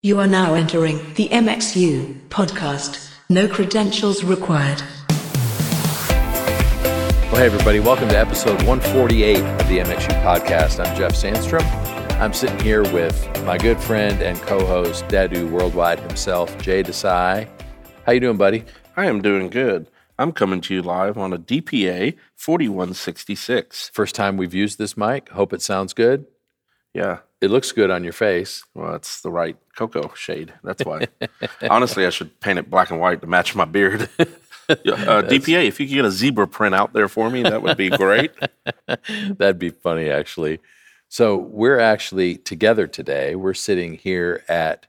You are now entering the MXU podcast. No credentials required. Well, hey, everybody, welcome to episode 148 of the MXU podcast. I'm Jeff Sandstrom. I'm sitting here with my good friend and co host, Dadu Worldwide himself, Jay Desai. How you doing, buddy? I am doing good. I'm coming to you live on a DPA 4166. First time we've used this mic. Hope it sounds good. Yeah, It looks good on your face. well, it's the right cocoa shade. That's why. Honestly, I should paint it black and white to match my beard. Uh, DPA, if you could get a zebra print out there for me, that would be great. That'd be funny, actually. So, we're actually together today. We're sitting here at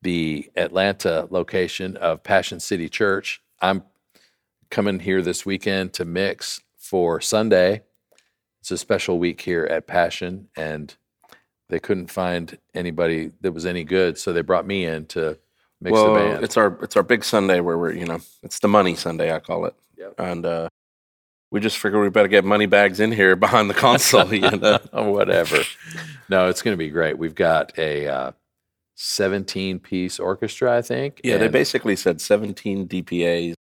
the Atlanta location of Passion City Church. I'm coming here this weekend to mix for Sunday. It's a special week here at Passion, and they couldn't find anybody that was any good, so they brought me in to mix well, the band. it's our it's our big Sunday where we're you know it's the money Sunday I call it, Yep. and uh, we just figured we better get money bags in here behind the console. you know? or whatever. No, it's going to be great. We've got a uh, 17 piece orchestra, I think. Yeah, they basically said 17 DPAs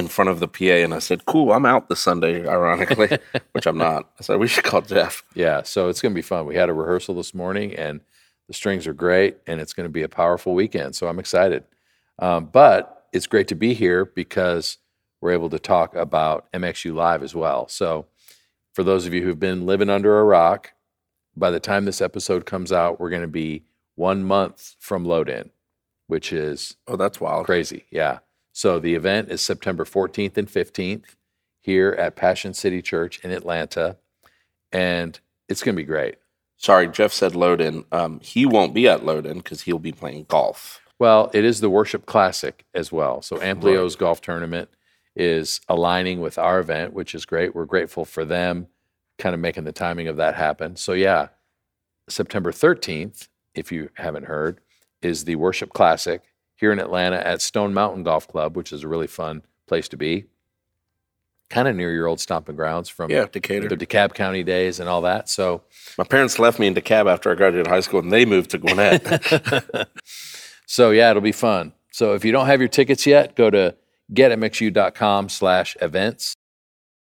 in front of the PA, and I said, "Cool, I'm out this Sunday." Ironically, which I'm not. I said we should call Jeff. Yeah, so it's going to be fun. We had a rehearsal this morning, and the strings are great, and it's going to be a powerful weekend. So I'm excited. Um, but it's great to be here because we're able to talk about MXU Live as well. So for those of you who've been living under a rock, by the time this episode comes out, we're going to be one month from load in, which is Oh, that's wild. Crazy, yeah. So the event is September 14th and 15th here at Passion City Church in Atlanta, and it's going to be great. Sorry, Jeff said load in. Um, he won't be at load in because he'll be playing golf. Well, it is the Worship Classic as well. So Amplio's golf tournament is aligning with our event, which is great. We're grateful for them kind of making the timing of that happen. So yeah, September 13th, if you haven't heard, is the Worship Classic here in Atlanta at Stone Mountain Golf Club, which is a really fun place to be. Kind of near your old stomping grounds from Yeah, Decatur. the DeKalb County days and all that. So My parents left me in DeKalb after I graduated high school, and they moved to Gwinnett. so yeah, it'll be fun. So if you don't have your tickets yet, go to getmxu.com slash events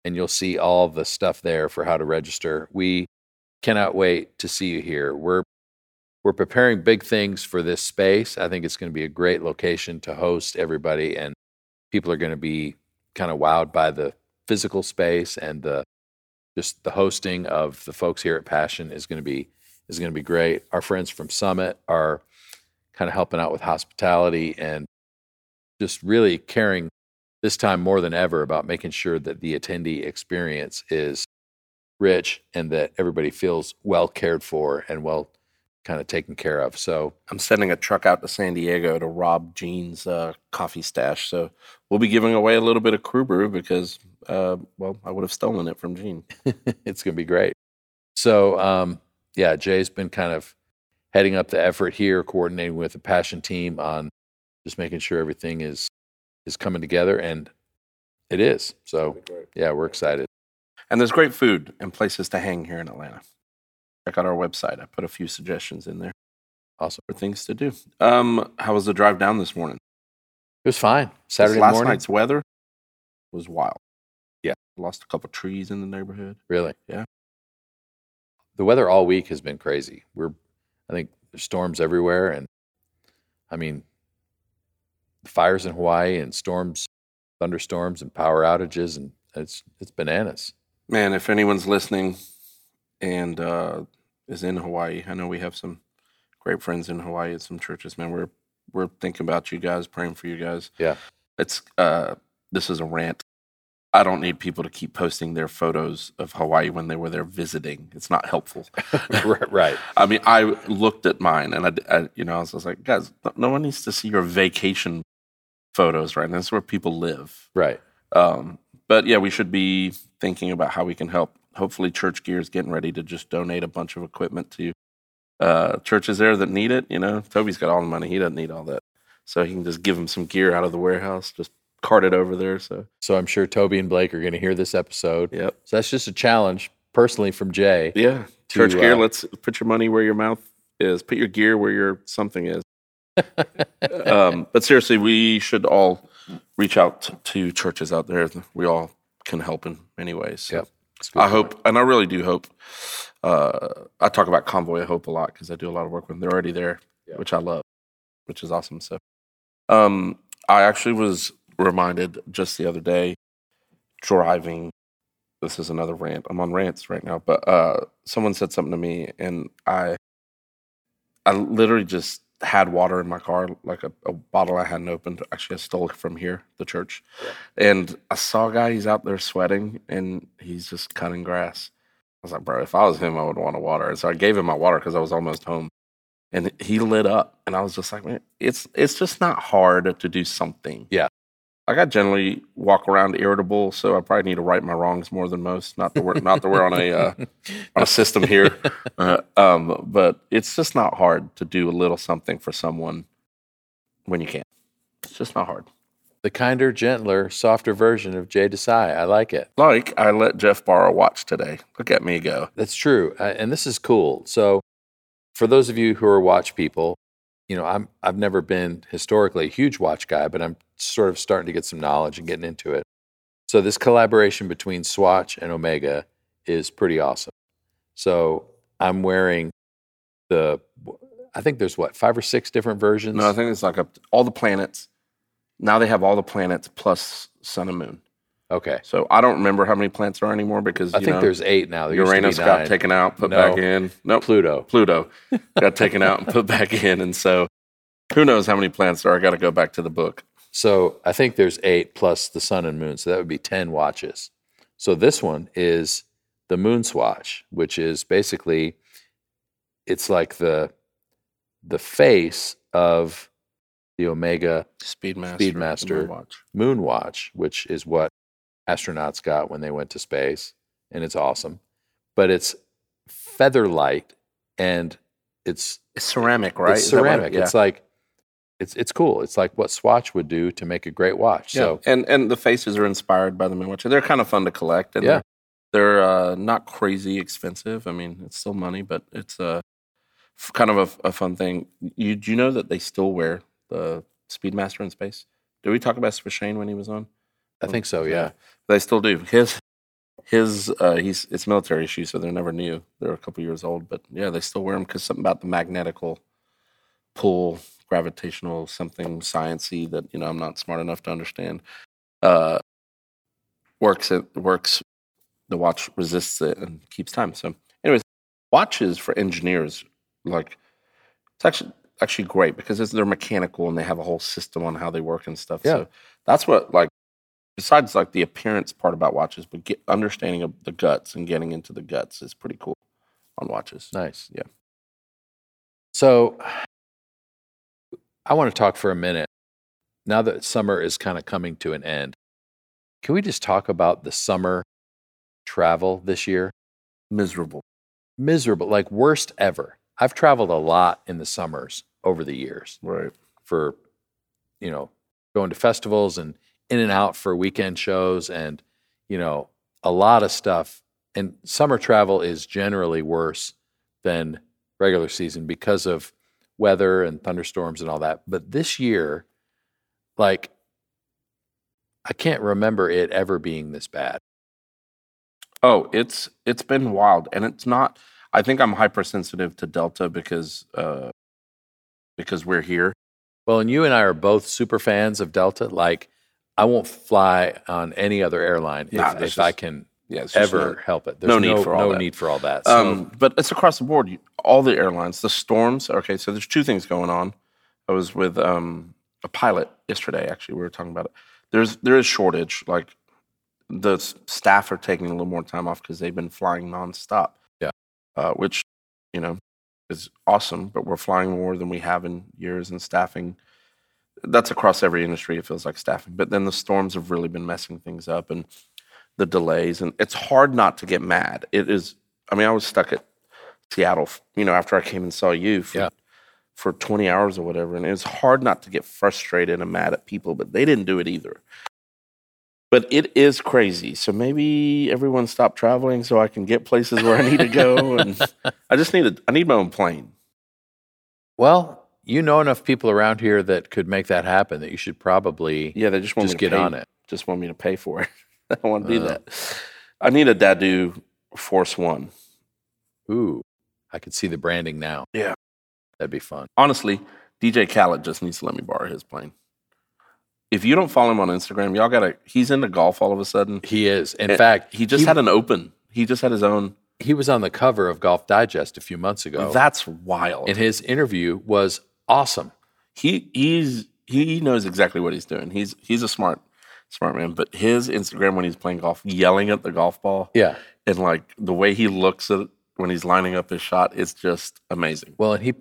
and you'll see all the stuff there for how to register. We cannot wait to see you here. We're we're preparing big things for this space. I think it's going to be a great location to host everybody and people are going to be kind of wowed by the physical space and the just the hosting of the folks here at Passion is going to be is going to be great. Our friends from Summit are kind of helping out with hospitality and just really caring this time more than ever about making sure that the attendee experience is rich and that everybody feels well cared for and well kind of taken care of. So I'm sending a truck out to San Diego to rob Gene's uh, coffee stash. So we'll be giving away a little bit of crew brew because, uh, well, I would have stolen it from Gene. it's going to be great. So, um, yeah, Jay's been kind of heading up the effort here, coordinating with the passion team on just making sure everything is is coming together, and it is. So, yeah, we're excited. And there's great food and places to hang here in Atlanta. Check out our website. I put a few suggestions in there Awesome. for things to do. Um, how was the drive down this morning? It was fine. Saturday last morning. night's weather was wild. Yeah. Lost a couple trees in the neighborhood. Really? Yeah. The weather all week has been crazy. We're, I think, there's storms everywhere, and I mean, fires in Hawaii and storms, thunderstorms, and power outages, and it's it's bananas. Man, if anyone's listening and uh, is in Hawaii, I know we have some great friends in Hawaii at some churches. Man, we're we're thinking about you guys, praying for you guys. Yeah. It's uh, this is a rant. I don't need people to keep posting their photos of Hawaii when they were there visiting. It's not helpful. right. I mean, I looked at mine and I, I you know, I was just like, guys, no- no one needs to see your vacation photos, right? And that's where people live. Right. Um, but yeah, we should be thinking about how we can help. Hopefully, Church Gear is getting ready to just donate a bunch of equipment to uh, churches there that need it. You know, Toby's got all the money; he doesn't need all that, so he can just give them some gear out of the warehouse, just cart it over there. So, So I'm sure Toby and Blake are going to hear this episode. yep, So that's just a challenge personally from Jay. yeah. To, Church Gear, uh, let's put your money where your mouth is. Put your gear where your something is. um, but seriously, we should all reach out to churches out there. We all can help in many ways. So Yep. I point. hope, and I really do hope. Uh, I talk about Convoy of Hope a lot because I do a lot of work with them. They're already there, Yeah. which I love, which is awesome. So, um, I actually was reminded just the other day driving. This is another rant. I'm on rants right now, but uh, someone said something to me, and I, I literally just had water in my car, like a, a bottle I hadn't opened. Actually, I stole it from here, the church, and I saw a guy. He's out there sweating, and he's just cutting grass. I was like, bro, if I was him, I would want a water. And so I gave him my water because I was almost home, and he lit up, and I was just like, man, it's it's just not hard to do something. Yeah. Like I generally walk around irritable, so I probably need to right my wrongs more than most. Not that we're not that we're on a uh, on a system here, uh, um, but it's just not hard to do a little something for someone when you can. It's just not hard. the kinder, gentler, softer version of Jay Desai. I like it. Like I let Jeff borrow a watch today. Look at me go. That's true, uh, and this is cool. So, for those of you who are watch people, you know, I'm I've never been historically a huge watch guy, but I'm sort of starting to get some knowledge and getting into it. So this collaboration between Swatch and Omega is pretty awesome. So I'm wearing the, I think there's what five or six different versions. No, I think it's like to all the planets. Now they have all the planets plus sun and moon. Okay, So I don't remember how many planets there are anymore because I think know, there's eight now. There used to be Uranus got taken out, put No. back in. Nope, Pluto. Pluto got taken out and put back in, and so who knows how many planets there are? I got to go back to the book. So I think there's eight plus the sun and moon. So that would be 10 watches. So this one is the moon swatch, which is basically, it's like the, the face of the Omega Speedmaster, Speedmaster. the watch. moon watch, which is what astronauts got when they went to space. And it's awesome. But it's feather light and it's It's ceramic, right? it's what it- ceramic. It's like, it's, it's cool. It's like what Swatch would do to make a great watch. Yeah, So and and the faces are inspired by the Moon Watch. They're kind of fun to collect, and Yeah. they're, they're uh, not crazy expensive. I mean, it's still money, but it's uh, kind of a, a fun thing. You do you know that they still wear the Speedmaster in space? Did we talk about this with Shane when he was on? I think so. Yeah. They still do. His his uh, he's it's military shoes, so they're never new. They're a couple years old, but yeah, they still wear them because something about the magnetical pull, gravitational something sciency that you know I'm not smart enough to understand. Uh, works it works. The watch resists it and keeps time. So, anyways, watches for engineers like it's actually actually great because they're mechanical and they have a whole system on how they work and stuff. Yeah. So that's what like besides like the appearance part about watches, but get understanding of the guts and getting into the guts is pretty cool on watches. Nice. Yeah. So I want to talk for a minute. Now that summer is kind of coming to an end, can we just talk about the summer travel this year? Miserable. Miserable, like worst ever. I've traveled a lot in the summers over the years Right. for, you know, going to festivals and in and out for weekend shows and, you know, a lot of stuff. And summer travel is generally worse than regular season because of weather and thunderstorms and all that. But this year, like, I can't remember it ever being this bad. Oh, it's it's been wild, and it's not. I think I'm hypersensitive to Delta because uh, because we're here. Well, and you and I are both super fans of Delta. Like, I won't fly on any other airline if, Nah, if I can Yeah, ever not- help it. There's no need for all no that. need for all that. So, Um, but it's across the board. You- All the airlines, the storms. Okay, so there's two things going on. I was with um, a pilot yesterday. Actually, we were talking about it. There's there is shortage. Like the s- staff are taking a little more time off because they've been flying nonstop. Yeah. uh, which you know is awesome. But we're flying more than we have in years, and staffing. That's across every industry. It feels like staffing. But then the storms have really been messing things up, and the delays, and it's hard not to get mad. It is. I mean, I was stuck at Seattle, you know, after I came and saw you for, Yeah. for 20 hours or whatever. And it was hard not to get frustrated and mad at people, but they didn't do it either. But it is crazy. So maybe everyone stop traveling so I can get places where I need to go. And I just need a, I need my own plane. well, you know enough people around here that could make that happen that you should probably Yeah, they just want just me to get pay, on it. Just want me to pay for it. I don't want to do Uh. that. I need a Dadu Force One. Ooh, I could see the branding now. Yeah. That'd be fun. Honestly, DJ Khaled just needs to let me borrow his plane. If you don't follow him on Instagram, y'all gotta. He's into golf all of a sudden. He is. In And fact, he just had an open. He just had his own. he was on the cover of Golf Digest a few months ago. That's wild. and his interview was awesome. he he's he knows exactly what he's doing. He's he's a smart smart man. But his Instagram when he's playing golf, yelling at the golf ball, Yeah. and like the way he looks at it when he's lining up his shot, it's just amazing. Well, and he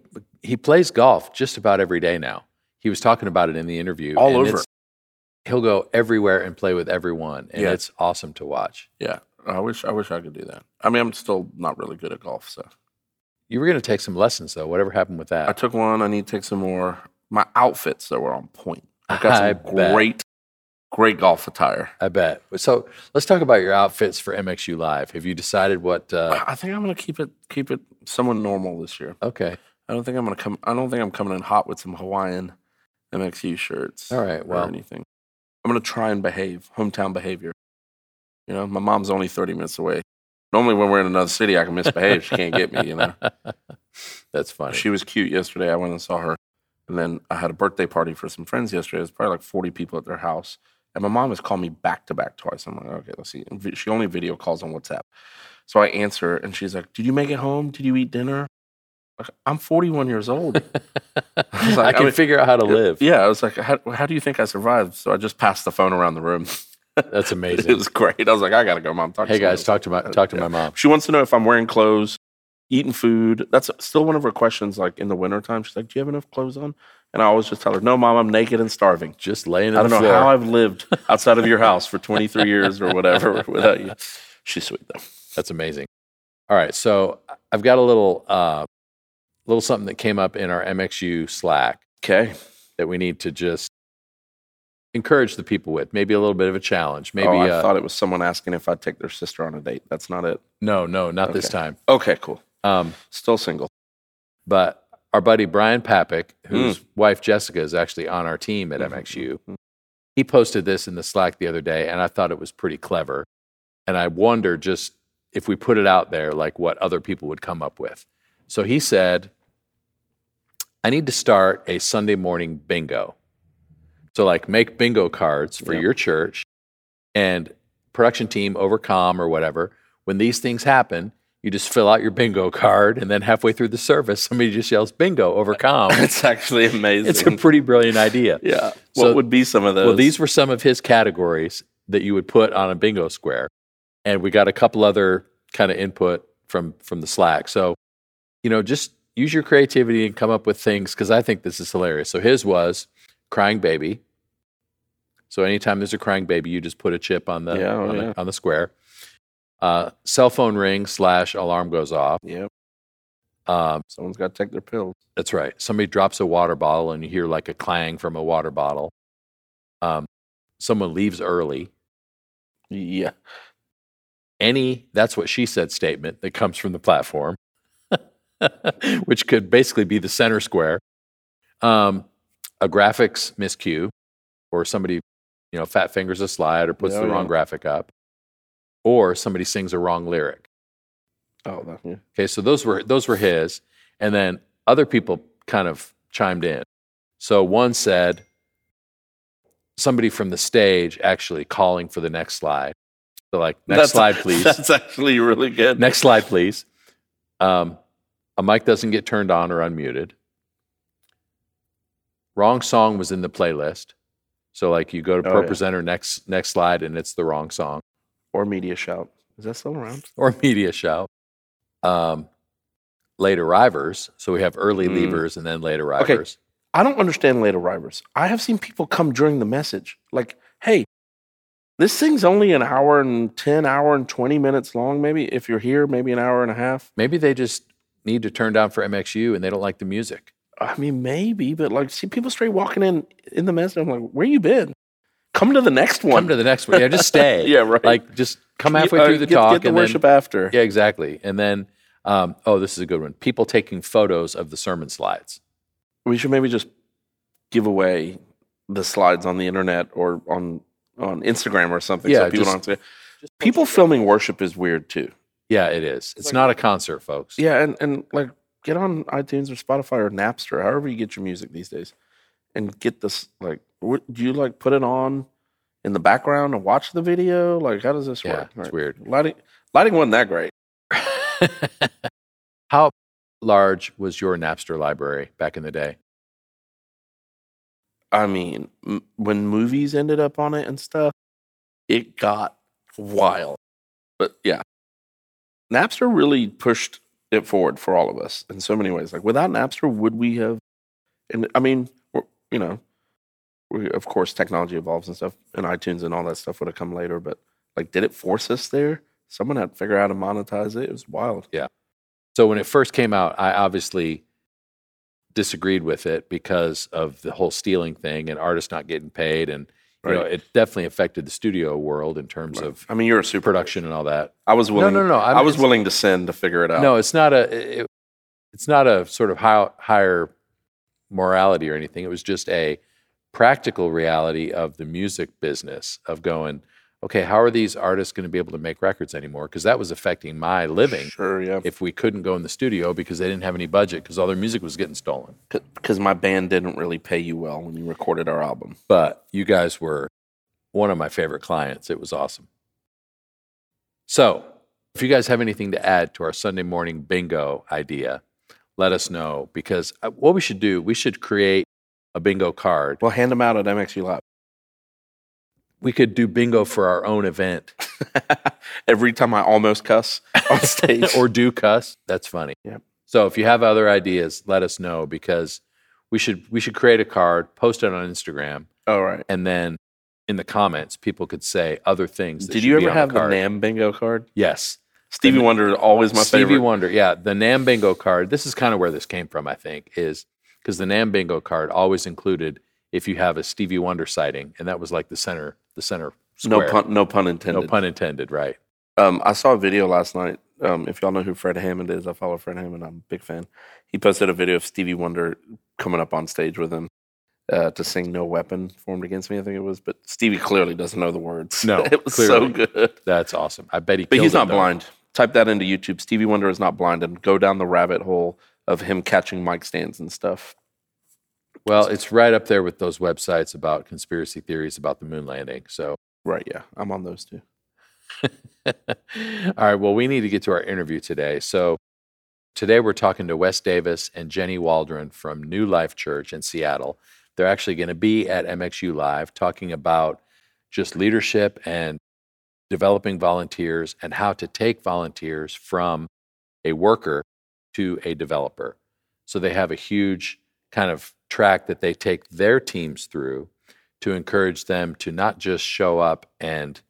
he plays golf just about every day now. He was talking about it in the interview. All over. He'll go everywhere and play with everyone, and Yeah. it's awesome to watch. Yeah, I wish I wish I could do that. I mean, I'm still not really good at golf, so You were going to take some lessons, though. Whatever happened with that? I took one. I need to take some more. My outfits though were on point. I've got I some bet. great great golf attire. I bet. So let's talk about your outfits for MXU Live. Have you decided what? Uh, I think I'm gonna keep it keep it somewhat normal this year. okay. I don't think I'm gonna come. I don't think I'm coming in hot with some Hawaiian MXU shirts. All right, or well- anything. I'm gonna try and behave hometown behavior. You know, my mom's only 30 minutes away. Normally, when we're in another city, I can misbehave. She can't get me. You know, That's funny. she was cute yesterday. I went and saw her, and then I had a birthday party for some friends yesterday. There's probably like 40 people at their house, and my mom has called me back to back twice. I'm like, okay, let's see. And She only video calls on WhatsApp, so I answer, and she's like, "Did you make it home? Did you eat dinner?" I'm 41 years old. I, like, I can mean, figure out how to live. Yeah, I was like, how, how do you think I survived? So I just passed the phone around the room. That's amazing. it was great. I was like, I gotta go, mom. Talk to hey guys, talk to my talk to Yeah. my mom. She wants to know if I'm wearing clothes, eating food. That's still one of her questions. Like in the wintertime, she's like, "Do you have enough clothes on?" And I always just tell her, "No, mom, I'm naked and starving. Just laying I on don't the know floor. how I've lived outside of your house for 23 years or whatever without you." She's sweet though. That's amazing. All right, so I've got a little uh, little something that came up in our MXU Slack Okay. that we need to just encourage the people with. Maybe a little bit of a challenge. Maybe oh, I uh, thought it was someone asking if I'd take their sister on a date. That's not it. no, no, not this time. Okay, cool. Um, Still single. but our buddy Brian Papik, whose Mm. wife Jessica is actually on our team at Mhm, MXU, mhm. he posted this in the Slack the other day, and I thought it was pretty clever. And I wonder just if we put it out there, like what other people would come up with. So he said, I need to start a Sunday morning bingo. So, like, make bingo cards for Yep. your church and production team overcome or whatever. When these things happen, you just fill out your bingo card, and then halfway through the service, somebody just yells bingo overcome. It's actually amazing. it's a pretty brilliant idea. yeah. So- what would be some of those? Well, these were some of his categories that you would put on a bingo square, and we got a couple other kind of input from from the Slack. So, you know, just use your creativity and come up with things because I think this is hilarious. So his was crying baby. So anytime there's a crying baby, you just put a chip on the Yeah, oh, on, yeah. the on the square. Uh, cell phone ring slash alarm goes off. Yep. Um, Someone's got to take their pills. that's right. Somebody drops a water bottle and you hear like a clang from a water bottle. Um, someone leaves early. Yeah. Any, that's what she said statement that comes from the platform, which could basically be the center square. Um, a graphics miscue, or somebody, you know, fat fingers a slide or puts Yeah, the wrong yeah. graphic up, or somebody sings a wrong lyric. Oh, that, yeah. Okay, so those were those were his, and then other people kind of chimed in. So one said somebody from the stage actually calling for the next slide. So like next That's- slide, please. That's actually really good. next slide, please. Um, a mic doesn't get turned on or unmuted. Wrong song was in the playlist. So like you go to Oh, pro yeah. presenter next next slide and it's the wrong song. Or MediaShout. Is that still around? or MediaShout. Um, late arrivers. So we have early Mm. leavers and then late arrivers. Okay. I don't understand late arrivers. I have seen people come during the message. Like, hey, this thing's only an hour and 10, hour and 20 minutes long, maybe. If you're here, maybe an hour and a half. Maybe they just need to turn down for MXU and they don't like the music. I mean, maybe, but like, see people straight walking in in the message. I'm like, where you been? Come to the next one. Come to the next one. Yeah, just stay. Yeah, right. Like just come You- halfway uh, through the get, talk Get the and worship then after. yeah, exactly. And then um, oh, this is a good one. People taking photos of the sermon slides. we should maybe just give away the slides on the internet or on on Instagram or something. Yeah, so people just- don't see. People filming worship is weird too. Yeah, it is. It's not a concert, folks. Yeah, and and like get on iTunes or Spotify or Napster, however you get your music these days, and get this. Like, what, do you like put it on in the background and watch the video? Like, how does this Yeah, work? it's Right. weird. Lighting lighting wasn't that great. How large was your Napster library back in the day? I mean, m- when movies ended up on it and stuff, it got wild. But yeah, Napster really pushed it forward for all of us in so many ways. Like without Napster, would we have? And I mean, you know, we, of course, technology evolves and stuff, and iTunes and all that stuff would have come later. But like, did it force us there? Someone had to figure out how to monetize it. It was wild. Yeah. So when it first came out, I obviously disagreed with it because of the whole stealing thing and artists not getting paid, and you know, it definitely affected the studio world in terms of I mean, you're a super. production and all that. I was willing. no, no. I, I'm- was willing to send to figure it out. No, it's not a. It, it's not a sort of high, higher morality or anything. It was just a practical reality of the music business of going. Okay, how are these artists going to be able to make records anymore? Because that was affecting my living. Sure, yeah. If we couldn't go in the studio because they didn't have any budget because all their music was getting stolen. because my band didn't really pay you well when you recorded our album. but you guys were one of my favorite clients. It was awesome. So, if you guys have anything to add to our Sunday morning bingo idea, let us know because uh, what we should do, we should create a bingo card. We'll hand them out at MXU Live. We could do bingo for our own event Every time I almost cuss on stage. or do cuss. That's funny. Yep. So, if you have other ideas, let us know because we should we should create a card, post it on Instagram, All right. and then in the comments, people could say other things. Did you ever have the card. NAMM bingo card? Yes. Stevie The- Wonder is always my Stevie favorite. Stevie Wonder, yeah, the NAMM Bingo card. This is kind of where this came from, I think, is because the NAMM Bingo card always included if you have a Stevie Wonder sighting, and that was like the center, the center No pun, no pun intended. no pun intended, right? Um, I saw a video last night. Um, if y'all know who Fred Hammond is, I follow Fred Hammond. I'm a big fan. He posted a video of Stevie Wonder coming up on stage with him uh, to sing "No Weapon Formed Against Me." I think it was, but Stevie clearly doesn't know the words. No, it was clearly. so good. That's awesome. I bet he. But he's not blind. Type that into YouTube. Stevie Wonder is not blind, and go down the rabbit hole of him catching mic stands and stuff. Well, it's right up there with those websites about conspiracy theories about the moon landing. So, Right? Yeah, I'm on those too. all right. Well, we need to get to our interview today. So, today we're talking to Wes Davis and Jenni Waldron from New Life Church in Seattle. They're actually going to be at MXU Live talking about just leadership and developing volunteers and how to take volunteers from a worker to a developer. So, they have a huge kind of track that they take their teams through to encourage them to not just show up and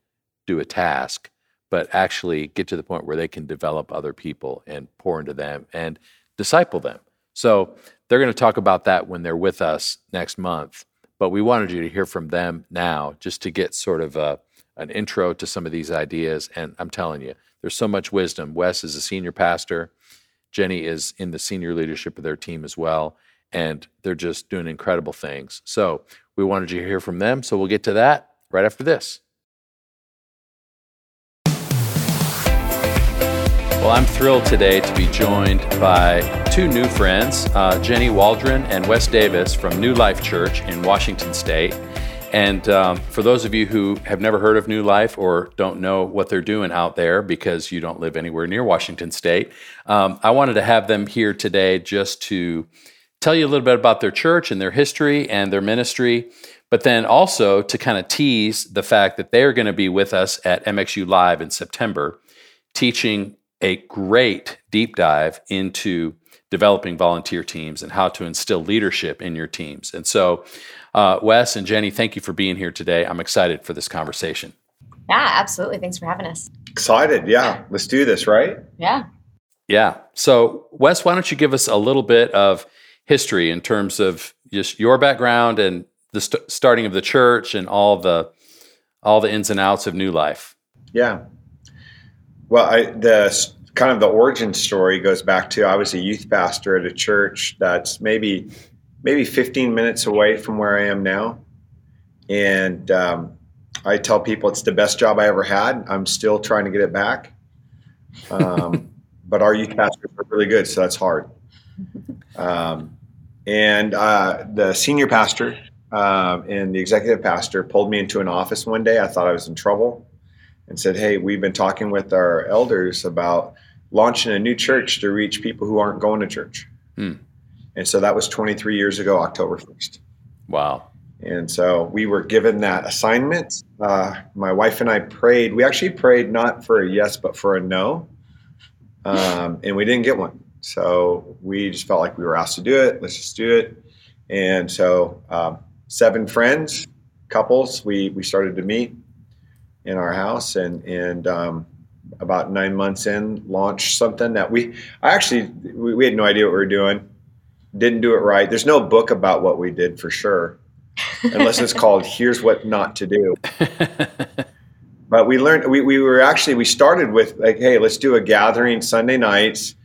do a task, but actually get to the point where they can develop other people and pour into them and disciple them. So they're going to talk about that when they're with us next month. But we wanted you to hear from them now just to get sort of a, an intro to some of these ideas. And I'm telling you, there's so much wisdom. Wes is a senior pastor, Jenni is in the senior leadership of their team as well. And they're just doing incredible things. So we wanted you to hear from them. So we'll get to that right after this. Well, I'm thrilled today to be joined by two new friends, uh, Jenni Waldron and Wes Davis from New Life Church in Washington State. And um, for those of you who have never heard of New Life or don't know what they're doing out there because you don't live anywhere near Washington State, um, I wanted to have them here today just to tell you a little bit about their church and their history and their ministry, but then also to kind of tease the fact that they're going to be with us at MXU Live in September, teaching a great deep dive into developing volunteer teams and how to instill leadership in your teams. And so, uh, Wes and Jenni, thank you for being here today. I'm excited for this conversation. Yeah, absolutely. Thanks for having us. Excited. Yeah. Let's do this, right? Yeah. Yeah. So, Wes, why don't you give us a little bit of history in terms of just your background and the st- starting of the church and all the all the ins and outs of New Life? Yeah. Well, I, the kind of the origin story goes back to I was a youth pastor at a church that's maybe maybe 15 minutes away from where I am now. And um, I tell people it's the best job I ever had. I'm still trying to get it back. Um, but our youth pastors are really good, so that's hard. Um, and uh, the senior pastor uh, and the executive pastor pulled me into an office one day. I thought I was in trouble and said, Hey, we've been talking with our elders about launching a new church to reach people who aren't going to church. Hmm. And so that was 23 years ago, October 1st. Wow. And so we were given that assignment. Uh, my wife and I prayed. We actually prayed not for a yes, but for a no. Um, and we didn't get one. So we just felt like we were asked to do it. Let's just do it. And so um, seven friends, couples, we, we started to meet in our house and, and um, about nine months in launched something that we I actually we, we had no idea what we were doing didn't do it right there's no book about what we did for sure unless it's called here's what not to do but we learned we, we were actually we started with like hey let's do a gathering sunday nights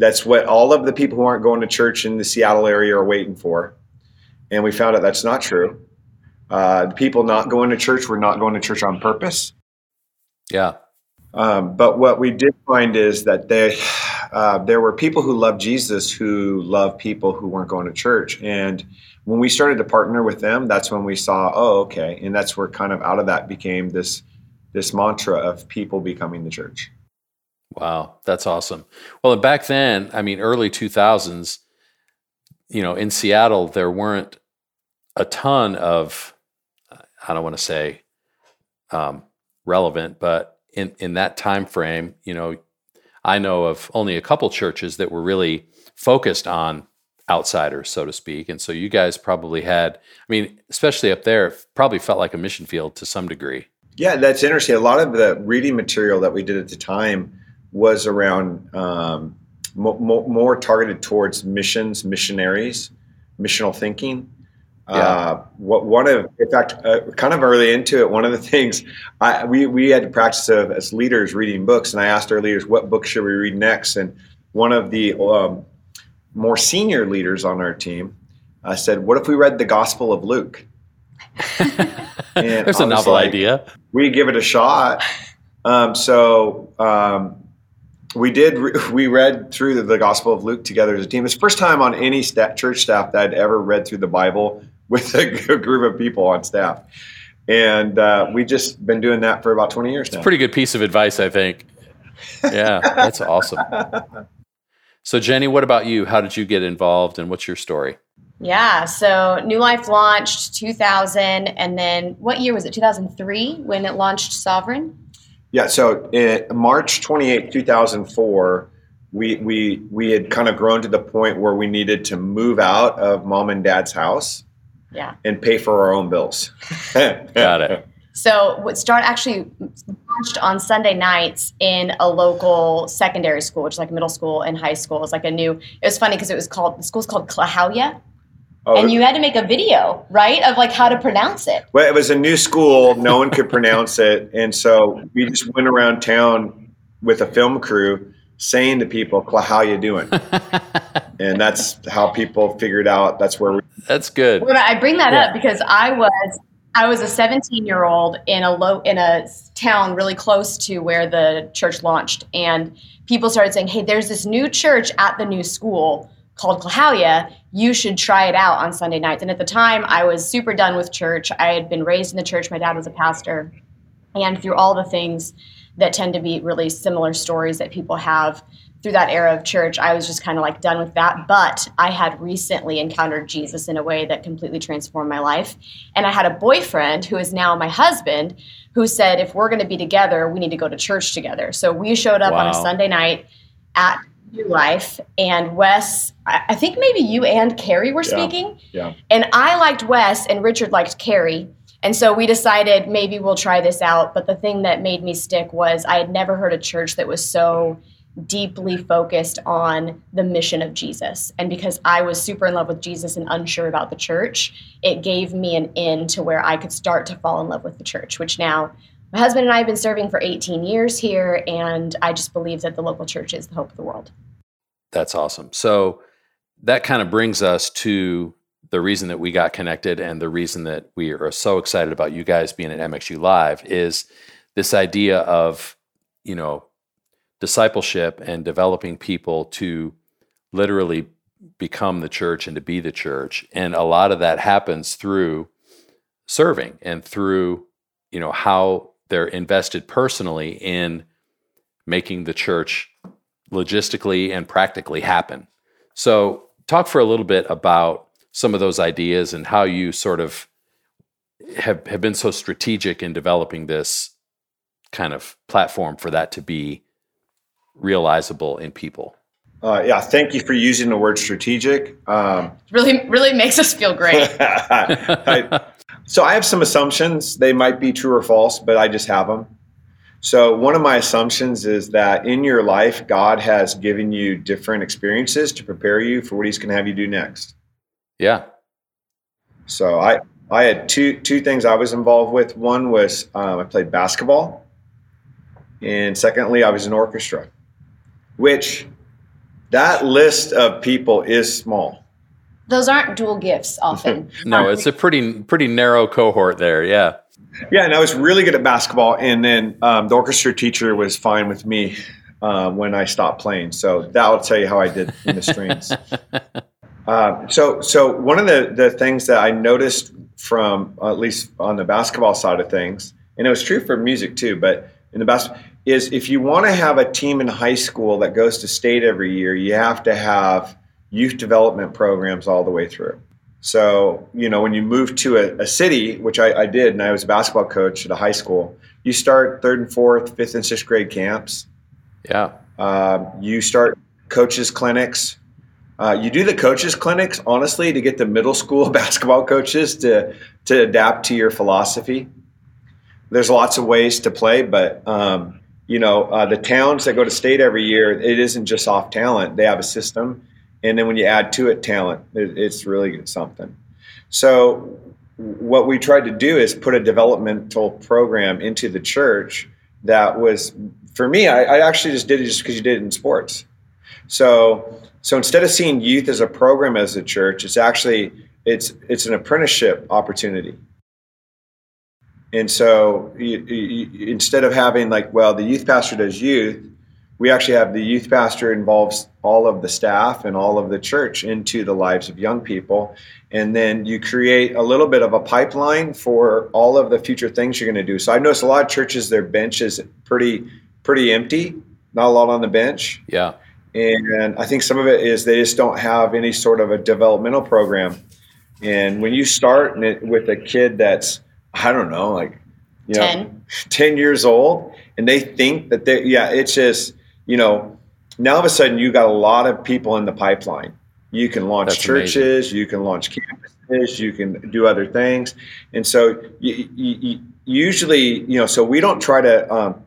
that's what all of the people who aren't going to church in the seattle area are waiting for and we found out that's not true uh, the people not going to church were not going to church on purpose yeah um, but what we did find is that they, uh, there were people who loved Jesus who loved people who weren't going to church. And when we started to partner with them, that's when we saw, oh, okay. And that's where kind of out of that became this, this mantra of people becoming the church. Wow, that's awesome. Well, back then, I mean, early 2000s, you know, in Seattle, there weren't a ton of, I don't want to say um, relevant, but in in that time frame, you know, I know of only a couple churches that were really focused on outsiders, so to speak. And so you guys probably had, I mean, especially up there, probably felt like a mission field to some degree. Yeah, that's interesting. A lot of the reading material that we did at the time was around um, mo- mo- more targeted towards missions, missionaries, missional thinking. Yeah. Uh, what one of, in fact, uh, kind of early into it, one of the things I, we we had to practice of, as leaders reading books, and I asked our leaders what book should we read next, and one of the um, more senior leaders on our team uh, said, "What if we read the Gospel of Luke?" There's a novel like, idea. We give it a shot. Um, so um, we did. Re- we read through the, the, Gospel of Luke together as a team. It's the first time on any sta- church staff that I'd ever read through the Bible with a, group of people on staff. And uh, we just been doing that for about 20 years it's now. a pretty good piece of advice, I think. Yeah, that's awesome. So, Jenni, what about you? How did you get involved and what's your story? Yeah, so New Life launched 2000, and then what year was it? 2003 when it launched Sovereign? Yeah, so in March 28, 2004, we, we, we had kind of grown to the point where we needed to move out of mom and dad's house yeah. and pay for our own bills. Got it. So what start actually launched on Sunday nights in a local secondary school, which is like middle school and high school. It's like a new. It was funny because it was called the school's called Klahowya. Oh, and you had to make a video, right, of like how to pronounce it. Well, it was a new school; no one could pronounce it, and so we just went around town with a film crew saying to people, "How you doing?" and that's how people figured out. That's where we. That's good. Well, I bring that yeah. up because I was I was a 17 year old in a low in a town really close to where the church launched, and people started saying, "Hey, there's this new church at the new school." Called Klahowya, you should try it out on Sunday nights. And at the time, I was super done with church. I had been raised in the church. My dad was a pastor. And through all the things that tend to be really similar stories that people have through that era of church, I was just kind of like done with that. But I had recently encountered Jesus in a way that completely transformed my life. And I had a boyfriend who is now my husband who said, if we're going to be together, we need to go to church together. So we showed up wow. on a Sunday night at New Life, and Wes, I think maybe you and Carrie were speaking. Yeah. yeah. And I liked Wes, and Richard liked Carrie. And so we decided maybe we'll try this out. But the thing that made me stick was I had never heard a church that was so deeply focused on the mission of Jesus. And because I was super in love with Jesus and unsure about the church, it gave me an in to where I could start to fall in love with the church, which now my husband and I have been serving for 18 years here. And I just believe that the local church is the hope of the world. That's awesome. So that kind of brings us to the reason that we got connected and the reason that we are so excited about you guys being at MXU Live is this idea of, you know, discipleship and developing people to literally become the church and to be the church. And a lot of that happens through serving and through, you know, how they're invested personally in making the church logistically and practically happen. So, talk for a little bit about some of those ideas and how you sort of have, have been so strategic in developing this kind of platform for that to be realizable in people. Uh, yeah, thank you for using the word strategic. Um, really, really makes us feel great. I, so I have some assumptions. They might be true or false, but I just have them. So one of my assumptions is that in your life, God has given you different experiences to prepare you for what He's going to have you do next. Yeah. So I I had two two things I was involved with. One was um, I played basketball, and secondly, I was in orchestra, which that list of people is small. Those aren't dual gifts often. no, it's a pretty pretty narrow cohort there. Yeah. Yeah, and I was really good at basketball, and then um, the orchestra teacher was fine with me uh, when I stopped playing. So that will tell you how I did in the strings. uh, so, so one of the the things that I noticed from at least on the basketball side of things, and it was true for music too, but in the basketball is if you want to have a team in high school that goes to state every year, you have to have youth development programs all the way through. So, you know, when you move to a, a city, which I, I, did, and I was a basketball coach at a high school, you start third and fourth, fifth and sixth grade camps. Yeah. Uh, you start coaches clinics. Uh, you do the coaches clinics honestly to get the middle school basketball coaches to to adapt to your philosophy. There's lots of ways to play, but um, you know, uh, the towns that go to state every year, it isn't just off talent. They have a system. And then when you add to it talent, it, it's really something. So, what we tried to do is put a developmental program into the church that was, for me, I, I actually just did it just because you did it in sports. So, so instead of seeing youth as a program as a church, it's actually it's it's an apprenticeship opportunity. And so you, you, instead of having like, well, the youth pastor does youth, we actually have the youth pastor involves all of the staff and all of the church into the lives of young people. And then you create a little bit of a pipeline for all of the future things you're going to do. So I noticed a lot of churches, their bench is pretty, pretty empty, not a lot on the bench. Yeah. And I think some of it is they just don't have any sort of a developmental program. And when you start with a kid that's, I don't know, like you know, 10. 10 years old, and they think that they, yeah, it's just, you know, now all of a sudden you got a lot of people in the pipeline. You can launch That's churches, amazing. you can launch campuses, you can do other things. And so you, you, usually, you know, so we don't try to um,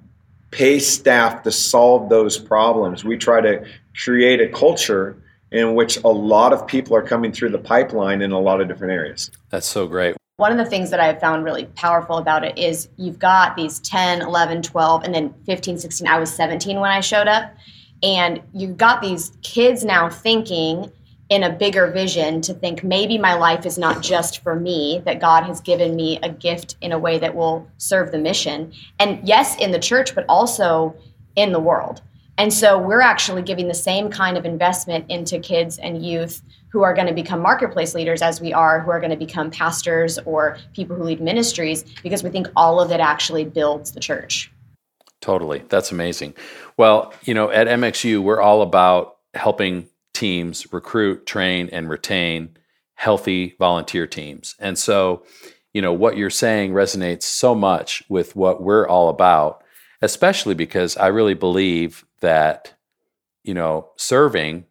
pay staff to solve those problems. We try to create a culture in which a lot of people are coming through the pipeline in a lot of different areas. That's so great one of the things that I have found really powerful about it is you've got these 10, 11, 12, and then 15, 16. I was 17 when I showed up. And you've got these kids now thinking in a bigger vision to think maybe my life is not just for me, that God has given me a gift in a way that will serve the mission. And yes, in the church, but also in the world. And so we're actually giving the same kind of investment into kids and youth who are going to become marketplace leaders as we are, who are going to become pastors or people who lead ministries, because we think all of it actually builds the church. Totally. That's amazing. Well, you know, at MXU, we're all about helping teams recruit, train, and retain healthy volunteer teams. And so, you know, what you're saying resonates so much with what we're all about, especially because I really believe that, you know, serving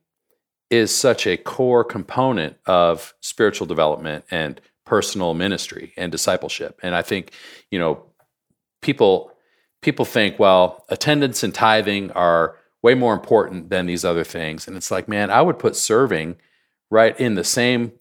is such a core component of spiritual development and personal ministry and discipleship. And I think, you know, people people think, well, attendance and tithing are way more important than these other things. And it's like, man, I would put serving right in the same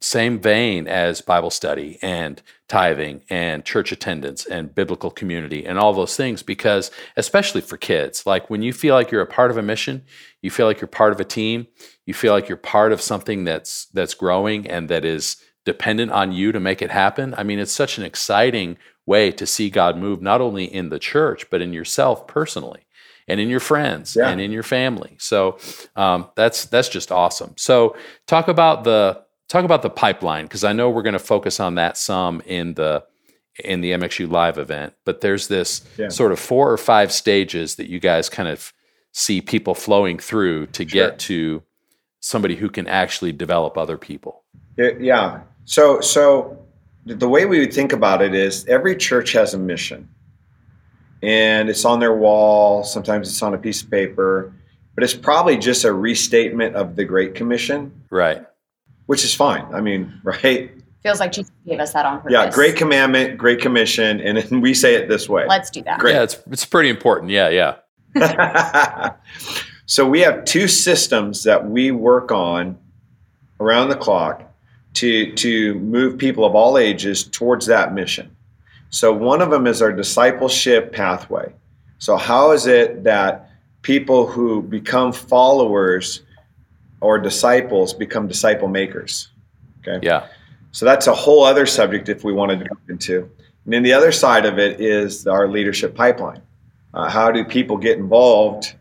same vein as Bible study and tithing and church attendance and biblical community and all those things because especially for kids like when you feel like you're a part of a mission you feel like you're part of a team you feel like you're part of something that's that's growing and that is dependent on you to make it happen. I mean, it's such an exciting way to see God move not only in the church but in yourself personally and in your friends Yeah. and in your family. So um, that's that's just awesome. So talk about the talk about the pipeline because I know we're going to focus on that some in the in the MXU live event. But there's this Yeah. sort of four or five stages that you guys kind of see people flowing through to get to somebody who can actually develop other people. Yeah, Yeah. So, so the way we would think about it is every church has a mission, and it's on their wall. Sometimes it's on a piece of paper, but it's probably just a restatement of the Great Commission, Right. Which is fine. I mean, right? Feels like Jesus gave us that on purpose. Yeah, Great Commandment, Great Commission, and then we say it this way. Let's do that. Great. Yeah, it's it's pretty important. Yeah, yeah. so we have two systems that we work on around the clock to to move people of all ages towards that mission. So one of them is our discipleship pathway. So how is it that people who become followers or disciples become disciple makers? Okay. Yeah. So that's a whole other subject if we wanted to go into. And then the other side of it is our leadership pipeline. Uh, how do people get involved,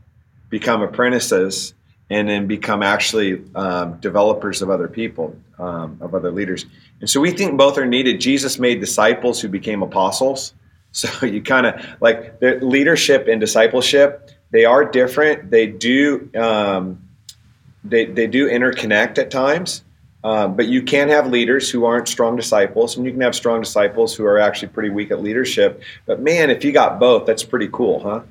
become apprentices, and then become actually um, developers of other people, um, of other leaders? And so we think both are needed. Jesus made disciples who became apostles. So you kind of like the leadership and discipleship. They are different. They do um, they, they do interconnect at times. Um, but you can have leaders who aren't strong disciples, and you can have strong disciples who are actually pretty weak at leadership. But man, if you got both, that's pretty cool, huh?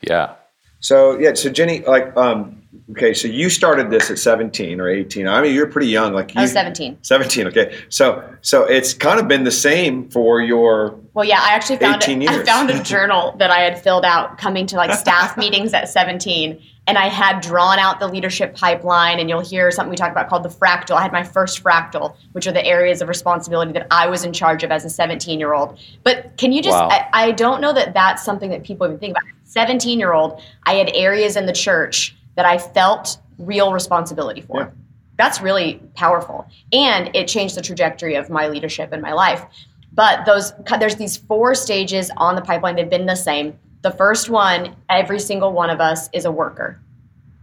Yeah. So yeah, so Jenni, like, um, okay, so you started this at 17 or 18. I mean, you're pretty young, like you, I was 17. 17. Okay, so so it's kind of been the same for your Well, yeah, I actually found 18 it, I found a journal that I had filled out coming to like staff meetings at 17, and I had drawn out the leadership pipeline. And you'll hear something we talk about called the fractal. I had my first fractal, which are the areas of responsibility that I was in charge of as a 17 year old. But can you just? Wow. I, I don't know that that's something that people even think about. 17 year old, I had areas in the church that I felt real responsibility for. Yeah. That's really powerful, and it changed the trajectory of my leadership in my life. But those there's these four stages on the pipeline. They've been the same. The first one, every single one of us is a worker.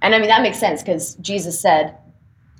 And I mean that makes sense because Jesus said,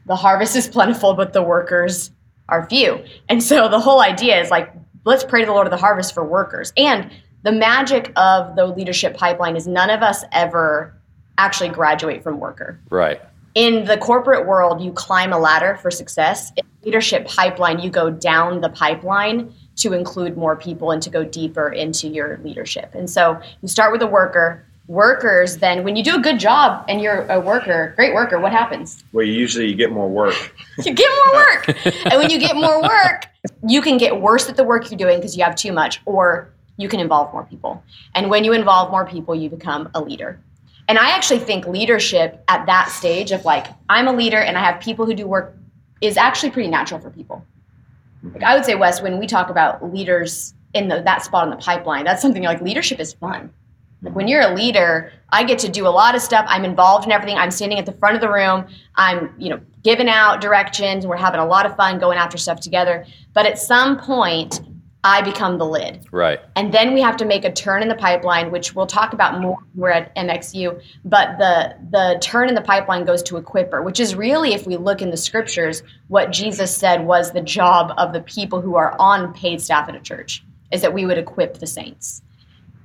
"The harvest is plentiful, but the workers are few." And so the whole idea is like, let's pray to the Lord of the harvest for workers. And the magic of the leadership pipeline is none of us ever actually graduate from worker Right. in the corporate world, you climb a ladder for success. In leadership pipeline, you go down the pipeline to include more people and to go deeper into your leadership. And so you start with a worker. Workers, then, when you do a good job and you're a worker, great worker, what happens? well, usually you get more work. You get more work. and when you get more work, you can get worse at the work you're doing because you have too much, or you can involve more people. And when you involve more people, you become a leader. And I actually think leadership at that stage of like, I'm a leader and I have people who do work is actually pretty natural for people. Like I would say, Wes, when we talk about leaders in the, that spot in the pipeline, that's something like leadership is fun. Like when you're a leader, I get to do a lot of stuff. I'm involved in everything. I'm standing at the front of the room. I'm, you know, giving out directions. We're having a lot of fun going after stuff together. But at some point, I become the lid. Right. And then we have to make a turn in the pipeline, which we'll talk about more. when We're at MXU, but the the turn in the pipeline goes to equipper, which is really, if we look in the scriptures, what Jesus said was the job of the people who are on paid staff at a church, is that we would equip the saints.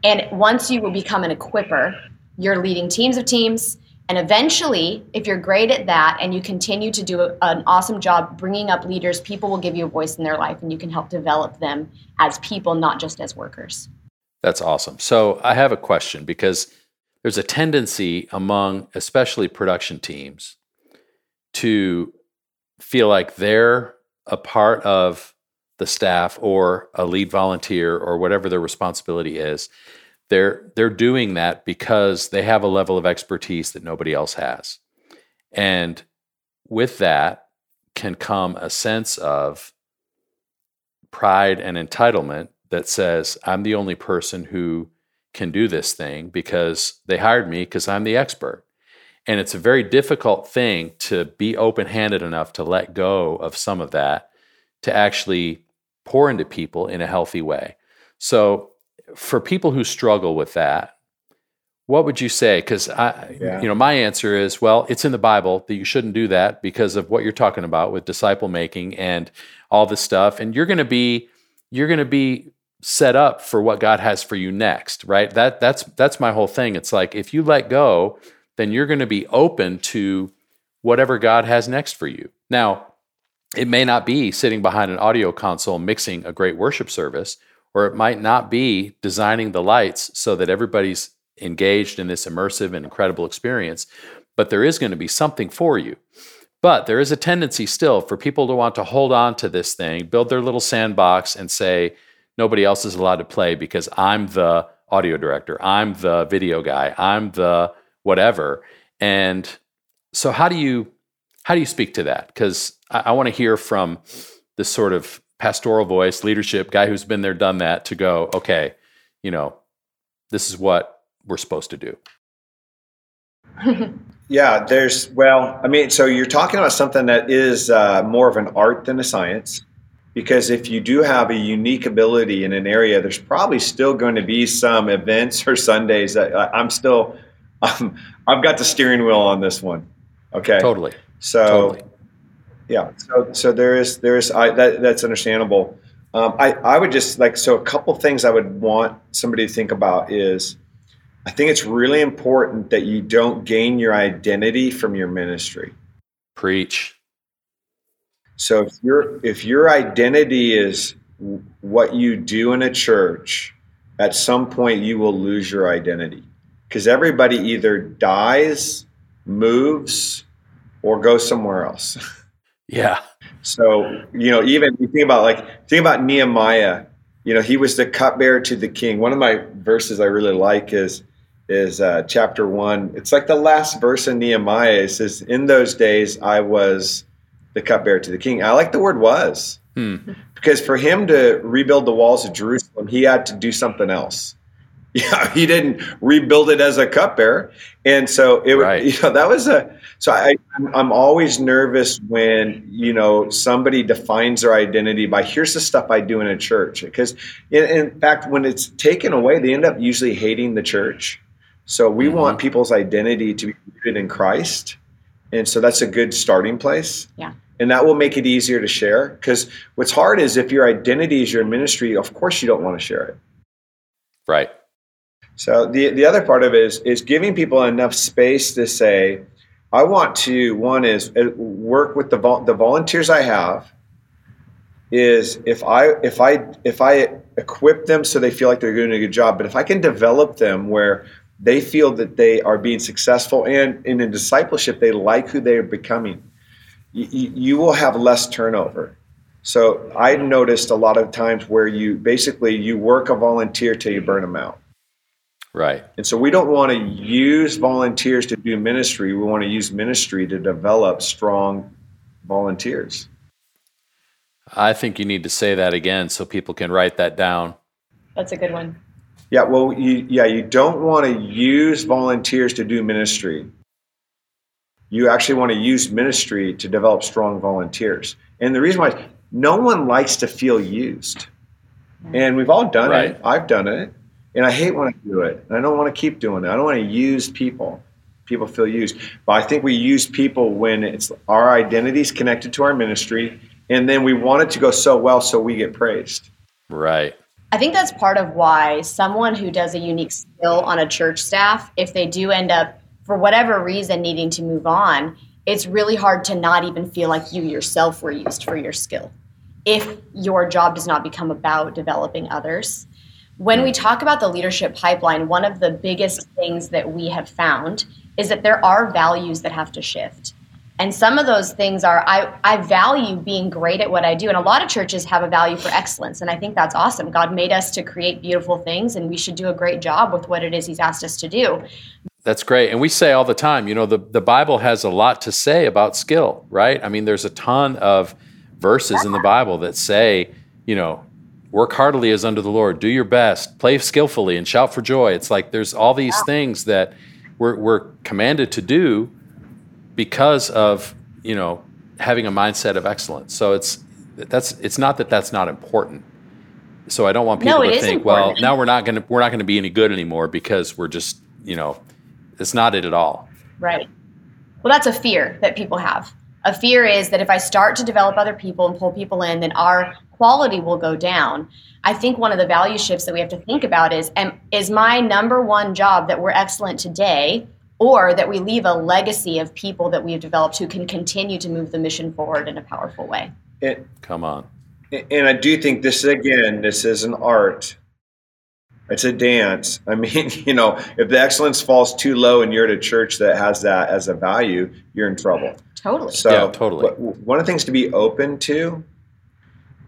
And once you will become an equipper, you're leading teams of teams. And eventually, if you're great at that and you continue to do an awesome job bringing up leaders, people will give you a voice in their life and you can help develop them as people, not just as workers. That's awesome. So I have a question because there's a tendency among especially production teams to feel like they're a part of the staff or a lead volunteer or whatever their responsibility is. They're they're doing that because they have a level of expertise that nobody else has. And with that can come a sense of pride and entitlement that says, I'm the only person who can do this thing because they hired me because I'm the expert. And it's a very difficult thing to be open handed enough to let go of some of that to actually pour into people in a healthy way. So, for people who struggle with that, what would you say? Because I, Yeah. you know, my answer is, well, it's in the Bible that you shouldn't do that because of what you're talking about with disciple making and all this stuff, and you're going to be, you're going to be set up for what God has for you next, right? That that's that's my whole thing. It's like if you let go, then you're going to be open to whatever God has next for you. Now, it may not be sitting behind an audio console mixing a great worship service, or it might not be designing the lights so that everybody's engaged in this immersive and incredible experience, but there is going to be something for you. But there is a tendency still for people to want to hold on to this thing, build their little sandbox, and say, nobody else is allowed to play because I'm the audio director, I'm the video guy, I'm the whatever. And so, how do you how do you speak to that? Because I, I want to hear from this sort of pastoral voice, leadership guy who's been there, done that, to go, okay, you know, this is what we're supposed to do. Yeah, there's, well, I mean, so you're talking about something that is uh, more of an art than a science. Because if you do have a unique ability in an area, there's probably still going to be some events or Sundays that I- I'm still, um, I've got the steering wheel on this one. Okay. Totally. So, Totally. Yeah. So, so there is, there is, I, that, that's understandable. Um, I, I would just like, so a couple things I would want somebody to think about is, I think it's really important that you don't gain your identity from your ministry. Preach. So if your if your identity is what you do in a church, at some point you will lose your identity because everybody either dies, moves, or goes somewhere else. Yeah. So you know, even you think about like think about Nehemiah. You know, he was the cupbearer to the king. One of my verses I really like is is uh, chapter one. It's like the last verse in Nehemiah. It says, "In those days, I was the cupbearer to the king." I like the word "was" Hmm. because for him to rebuild the walls of Jerusalem, he had to do something else. Yeah, he didn't rebuild it as a cupbearer, and so it Right. you know that was a so I I'm- I'm always nervous when you know somebody defines their identity by here's the stuff I do in a church because in, in fact when it's taken away they end up usually hating the church. So we Mhm. want people's identity to be rooted in Christ, and so that's a good starting place. Yeah. And that will make it easier to share because what's hard is if your identity is your ministry, of course you don't want to share it. Right. So the the other part of it is is giving people enough space to say, I want to one is uh, work with the the volunteers I have. Is if I if I if I equip them so they feel like they're doing a good job, but if I can develop them where they feel that they are being successful and in a discipleship they like who they are becoming, you, you will have less turnover. So I noticed a lot of times where you basically you work a volunteer till you burn them out. Right. And so we don't want to use volunteers to do ministry. We want to use ministry to develop strong volunteers. I think you need to say that again so people can write that down. That's a good one. Yeah, well, you, yeah, you don't want to use volunteers to do ministry. You actually want to use ministry to develop strong volunteers. And the reason why is no one likes to feel used. And we've all done Right. it. I've done it. And I hate when I do it. And I don't want to keep doing it. I don't want to use people. People feel used. But I think we use people when it's our identities connected to our ministry. And then we want it to go so well so we get praised. Right. I think that's part of why someone who does a unique skill on a church staff, if they do end up, for whatever reason, needing to move on, it's really hard to not even feel like you yourself were used for your skill if your job does not become about developing others. When we talk about the leadership pipeline, one of the biggest things that we have found is that there are values that have to shift. And some of those things are I, I value being great at what I do. And a lot of churches have a value for excellence. And I think that's awesome. God made us to create beautiful things, and we should do a great job with what it is He's asked us to do. That's great. And we say all the time, you know, the, the Bible has a lot to say about skill, right? I mean, there's a ton of verses in the Bible that say, you know, work heartily as unto the Lord, do your best, play skillfully, and shout for joy. It's like there's all these things that we're, we're commanded to do, because of you know having a mindset of excellence. So it's that's it's not that that's not important. So I don't want people No, to think, important. well, now we're not going to we're not going to be any good anymore because we're just you know, it's not it at all. Right. Well, that's a fear that people have. A fear is that if I start to develop other people and pull people in, then our quality will go down. I think one of the value shifts that we have to think about is am, is my number one job that we're excellent today or that we leave a legacy of people that we've developed who can continue to move the mission forward in a powerful way. And, Come on. and I do think this again, this is an art. It's a dance. I mean, you know, if the excellence falls too low and you're at a church that has that as a value, you're in trouble. Totally. So Yeah, totally. One of the things to be open to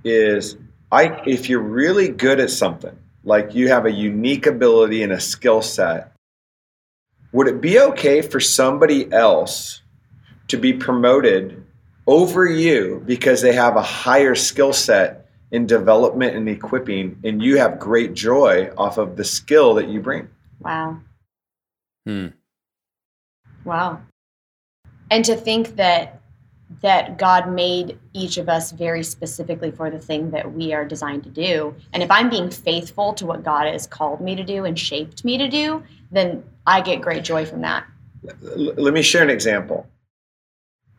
is I if you're really good at something, like you have a unique ability and a skill set, would it be okay for somebody else to be promoted over you because they have a higher skill set in development and equipping and you have great joy off of the skill that you bring? Wow. Hmm. Wow. And to think that that God made each of us very specifically for the thing that we are designed to do. And if I'm being faithful to what God has called me to do and shaped me to do, then I get great joy from that. Let me share an example.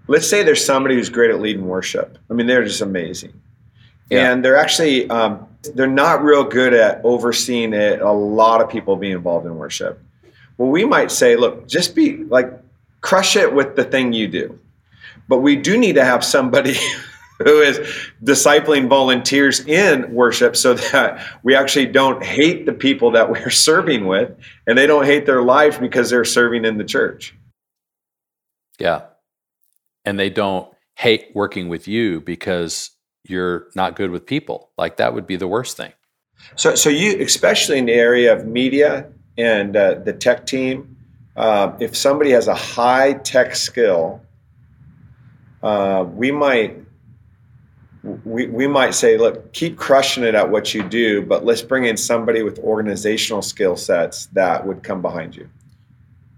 Let's say there's somebody who's great at leading worship. I mean, they're just amazing, Yeah. and they're actually um, they're not real good at overseeing it. A lot of people being involved in worship. Well, we might say, look, just be like crush it with the thing you do, but we do need to have somebody who is discipling volunteers in worship so that we actually don't hate the people that we're serving with and they don't hate their life because they're serving in the church. Yeah. And they don't hate working with you because you're not good with people. Like that would be the worst thing. So, so you, especially in the area of media and uh, the tech team, uh, if somebody has a high tech skill, uh, we might we, we might say, look, keep crushing it at what you do, but let's bring in somebody with organizational skill sets that would come behind you.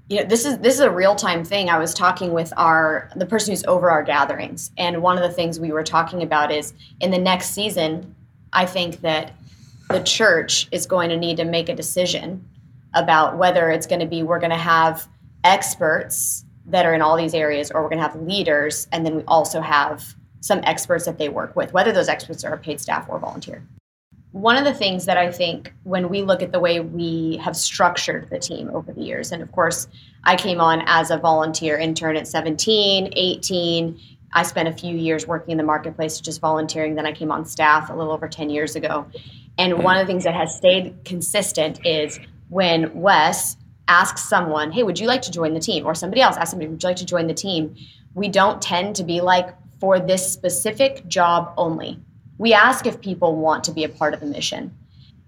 you know this is this is a real time thing i was talking with our the person who's over our gatherings and one of the things we were talking about is in the next season i think that the church is going to need to make a decision about whether it's going to be we're going to have experts that are in all these areas or we're going to have leaders and then we also have some experts that they work with whether those experts are paid staff or volunteer one of the things that I think when we look at the way we have structured the team over the years, and of course, I came on as a volunteer intern at 17, 18. I spent a few years working in the marketplace, just volunteering. Then I came on staff a little over 10 years ago. And one of the things that has stayed consistent is when Wes asks someone, Hey, would you like to join the team? Or somebody else ask somebody, Would you like to join the team? We don't tend to be like, for this specific job only we ask if people want to be a part of the mission.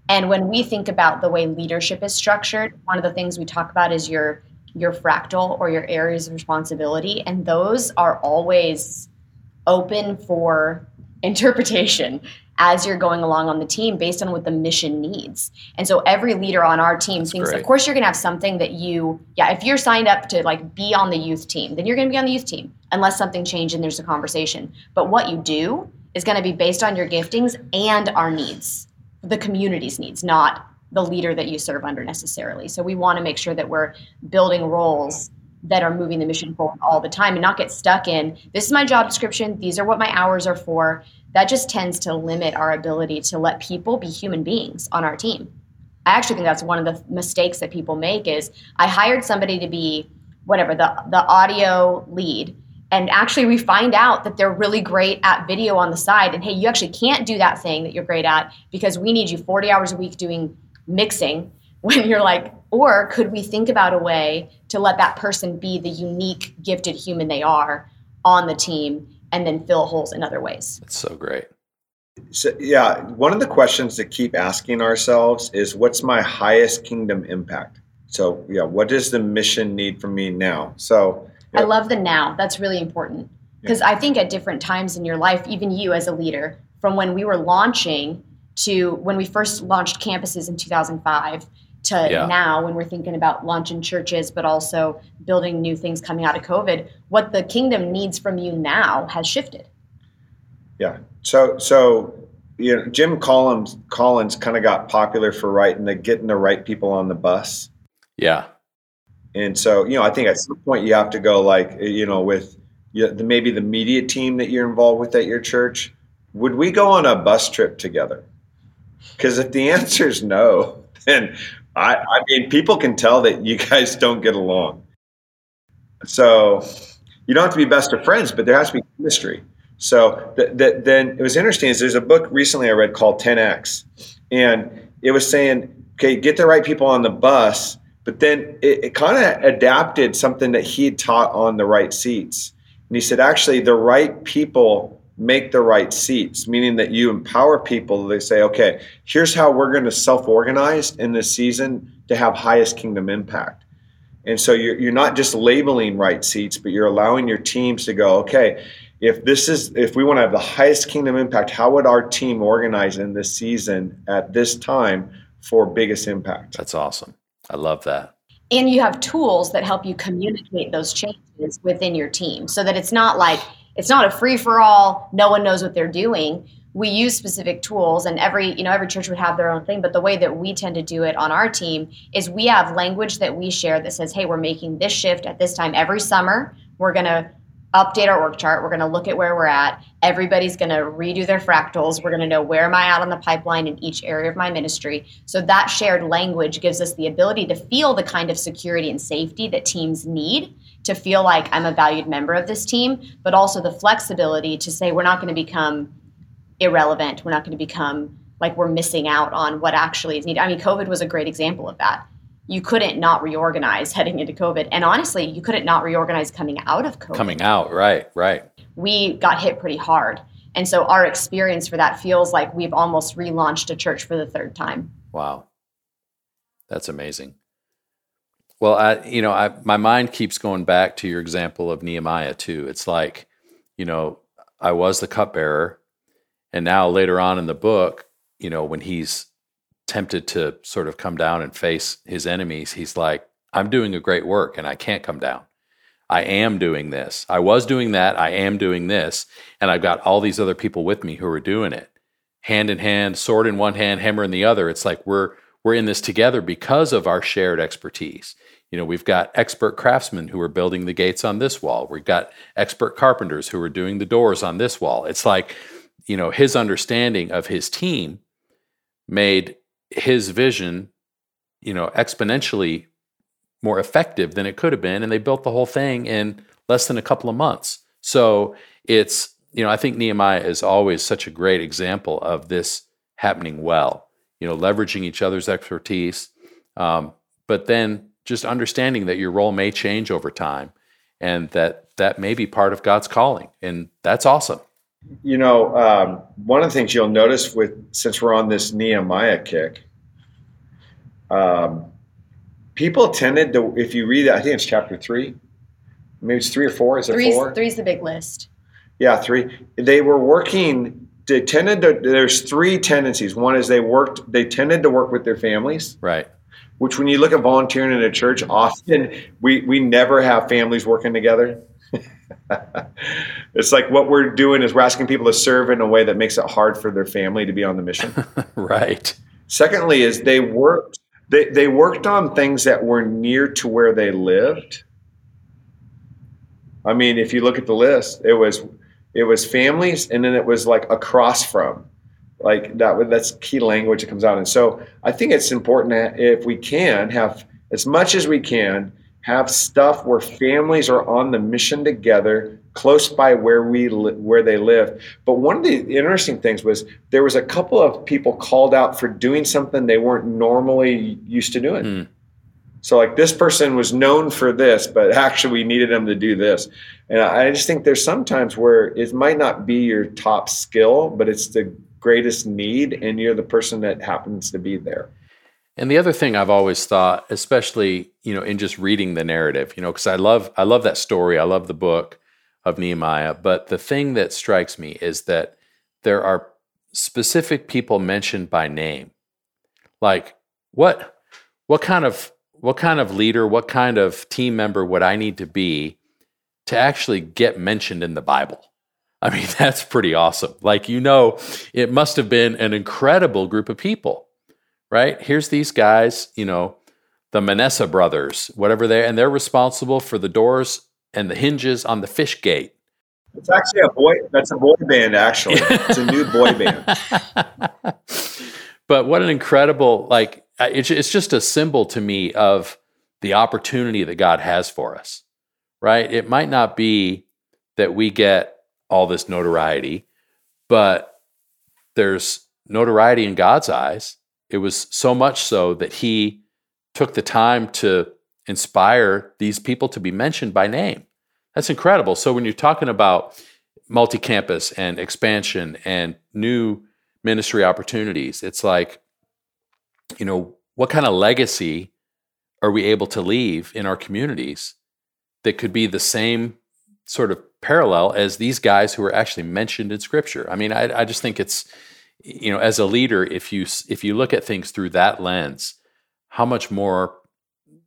And when we think about the way leadership is structured, one of the things we talk about is your your fractal or your areas of responsibility and those are always open for interpretation as you're going along on the team based on what the mission needs. And so every leader on our team That's thinks great. of course you're going to have something that you yeah, if you're signed up to like be on the youth team, then you're going to be on the youth team unless something changed and there's a conversation. But what you do is going to be based on your giftings and our needs, the community's needs, not the leader that you serve under necessarily. So we want to make sure that we're building roles that are moving the mission forward all the time and not get stuck in this is my job description, these are what my hours are for. That just tends to limit our ability to let people be human beings on our team. I actually think that's one of the mistakes that people make is I hired somebody to be whatever the the audio lead and actually we find out that they're really great at video on the side and hey you actually can't do that thing that you're great at because we need you 40 hours a week doing mixing when you're like or could we think about a way to let that person be the unique gifted human they are on the team and then fill holes in other ways That's so great. So, yeah, one of the questions to keep asking ourselves is what's my highest kingdom impact? So, yeah, what does the mission need from me now? So, I love the now. That's really important because I think at different times in your life, even you as a leader, from when we were launching to when we first launched campuses in 2005 to Yeah. now when we're thinking about launching churches, but also building new things coming out of COVID. What the kingdom needs from you now has shifted. Yeah. So so you know, Jim Collins Collins kind of got popular for writing the getting the right people on the bus. Yeah. And so, you know, I think at some point you have to go like, you know, with you the, maybe the media team that you're involved with at your church, would we go on a bus trip together? Because if the answer is no, then I, I mean, people can tell that you guys don't get along. So you don't have to be best of friends, but there has to be chemistry. So th- th- then it was interesting. Is there's a book recently I read called 10x, and it was saying, okay, get the right people on the bus, but then it, it kind of adapted something that he had taught on the right seats. And he said, actually, the right people make the right seats, meaning that you empower people. They say, okay, here's how we're going to self organize in this season to have highest kingdom impact. And so you're, you're not just labeling right seats, but you're allowing your teams to go, okay, if this is if we want to have the highest kingdom impact, how would our team organize in this season at this time for biggest impact? That's awesome. I love that. and you have tools that help you communicate those changes within your team so that it's not like it's not a free for all no one knows what they're doing. We use specific tools and every you know every church would have their own thing but the way that we tend to do it on our team is we have language that we share that says hey we're making this shift at this time every summer. We're going to update our org chart. We're going to look at where we're at. Everybody's going to redo their fractals. We're going to know where am i at on the pipeline in each area of my ministry. So that shared language gives us the ability to feel the kind of security and safety that teams need to feel like i'm a valued member of this team but also the flexibility to say we're not going to become irrelevant we're not going to become like we're missing out on what actually is needed i mean covid was a great example of that you couldn't not reorganize heading into covid and honestly you couldn't not reorganize coming out of covid Coming out, right, right. we got hit pretty hard. And so our experience for that feels like we've almost relaunched a church for the third time. Wow. That's amazing. Well, I you know, I my mind keeps going back to your example of Nehemiah too. It's like, you know, I was the cupbearer and now later on in the book, you know, when he's tempted to sort of come down and face his enemies, he's like, I'm doing a great work and I can't come down. I am doing this. I was doing that. I am doing this. And I've got all these other people with me who are doing it. Hand in hand, sword in one hand, hammer in the other. It's like we're we're in this together because of our shared expertise. You know, we've got expert craftsmen who are building the gates on this wall. We've got expert carpenters who are doing the doors on this wall. It's like, you know, his understanding of his team made his vision, you know, exponentially more effective than it could have been. And they built the whole thing in less than a couple of months. So it's, you know, I think Nehemiah is always such a great example of this happening well, you know, leveraging each other's expertise, um, but then just understanding that your role may change over time and that that may be part of God's calling. And that's awesome. You know, um, one of the things you'll notice with since we're on this Nehemiah kick, um, people tended to, if you read it, I think it's chapter three, maybe it's three or four. Is it Three's, four? three's the big list. Yeah, three. They were working. They tended to. There's three tendencies. One is they worked. They tended to work with their families. Right. Which, when you look at volunteering in a church, often we we never have families working together. it's like what we're doing is we're asking people to serve in a way that makes it hard for their family to be on the mission. right. Secondly, is they worked. They they worked on things that were near to where they lived. I mean, if you look at the list, it was it was families, and then it was like across from, like that. That's key language that comes out. And so I think it's important that if we can have as much as we can have stuff where families are on the mission together, close by where we li- where they live. But one of the interesting things was there was a couple of people called out for doing something they weren't normally used to doing. Mm. So like this person was known for this, but actually we needed them to do this. And I just think there's sometimes where it might not be your top skill, but it's the greatest need, and you're the person that happens to be there. And the other thing I've always thought, especially you know in just reading the narrative, you know, because I love I love that story, I love the book of Nehemiah, but the thing that strikes me is that there are specific people mentioned by name. Like what what kind of what kind of leader, what kind of team member would I need to be to actually get mentioned in the Bible? I mean, that's pretty awesome. Like, you know, it must have been an incredible group of people, right? Here's these guys, you know, the Manessa brothers, whatever they and they're responsible for the doors and the hinges on the fish gate. It's actually a boy. That's a boy band. Actually, it's a new boy band. but what an incredible like it's, it's just a symbol to me of the opportunity that God has for us, right? It might not be that we get all this notoriety, but there's notoriety in God's eyes. It was so much so that He took the time to inspire these people to be mentioned by name. That's incredible. So when you're talking about multi campus and expansion and new ministry opportunities, it's like, you know, what kind of legacy are we able to leave in our communities that could be the same sort of parallel as these guys who are actually mentioned in scripture? I mean, I, I just think it's, you know, as a leader, if you if you look at things through that lens, how much more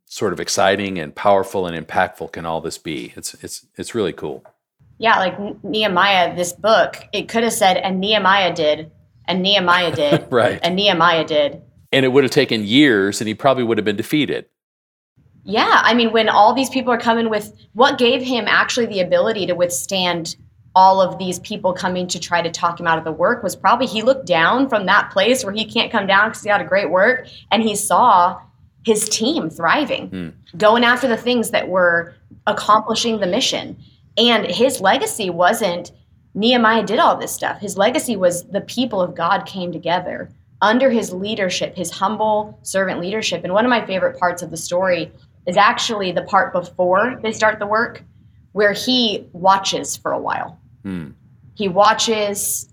sort of exciting and powerful and impactful can all this be? It's it's it's really cool. Yeah, like Nehemiah, this book, it could have said, and Nehemiah did, and Nehemiah did, right, and Nehemiah did, and it would have taken years, and he probably would have been defeated. Yeah, I mean, when all these people are coming with what gave him actually the ability to withstand all of these people coming to try to talk him out of the work was probably he looked down from that place where he can't come down because he had a great work and he saw his team thriving, mm. going after the things that were accomplishing the mission. And his legacy wasn't Nehemiah did all this stuff. His legacy was the people of God came together under his leadership, his humble servant leadership. And one of my favorite parts of the story is actually the part before they start the work where he watches for a while. Mm. He watches,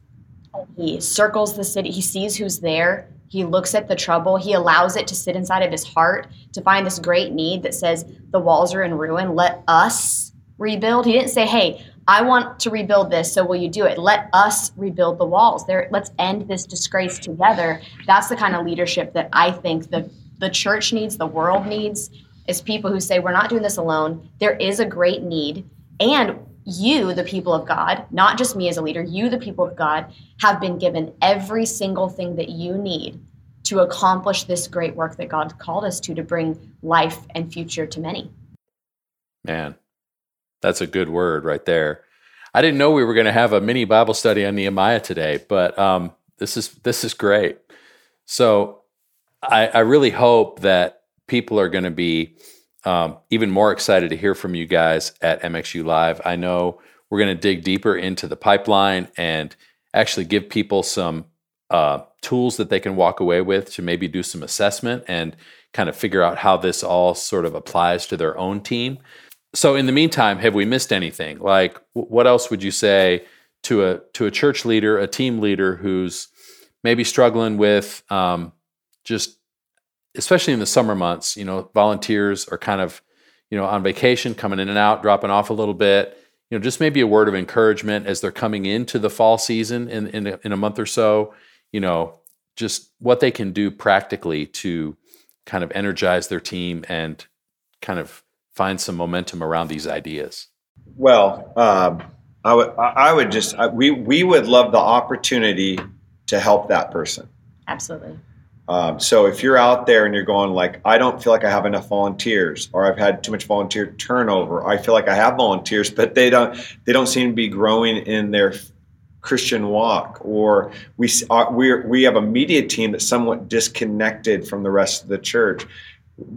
he circles the city, he sees who's there, he looks at the trouble, he allows it to sit inside of his heart to find this great need that says, The walls are in ruin, let us rebuild. He didn't say, Hey, I want to rebuild this, so will you do it? Let us rebuild the walls. There, let's end this disgrace together. That's the kind of leadership that I think the the church needs, the world needs, is people who say, We're not doing this alone. There is a great need. And you, the people of God, not just me as a leader, you, the people of God, have been given every single thing that you need to accomplish this great work that God called us to, to bring life and future to many. Man, that's a good word right there. I didn't know we were going to have a mini Bible study on Nehemiah today, but um, this is this is great. So I, I really hope that people are going to be um, even more excited to hear from you guys at MXU Live. I know we're going to dig deeper into the pipeline and actually give people some uh, tools that they can walk away with to maybe do some assessment and kind of figure out how this all sort of applies to their own team. So, in the meantime, have we missed anything? Like, what else would you say to a to a church leader, a team leader who's maybe struggling with um, just especially in the summer months, you know, volunteers are kind of, you know, on vacation, coming in and out, dropping off a little bit. You know, just maybe a word of encouragement as they're coming into the fall season in in a, in a month or so. You know, just what they can do practically to kind of energize their team and kind of find some momentum around these ideas. Well, um, I would I would just I, we we would love the opportunity to help that person. Absolutely. Um, so if you're out there and you're going like, I don't feel like I have enough volunteers, or I've had too much volunteer turnover, I feel like I have volunteers, but they don't they don't seem to be growing in their Christian walk, or we uh, we we have a media team that's somewhat disconnected from the rest of the church.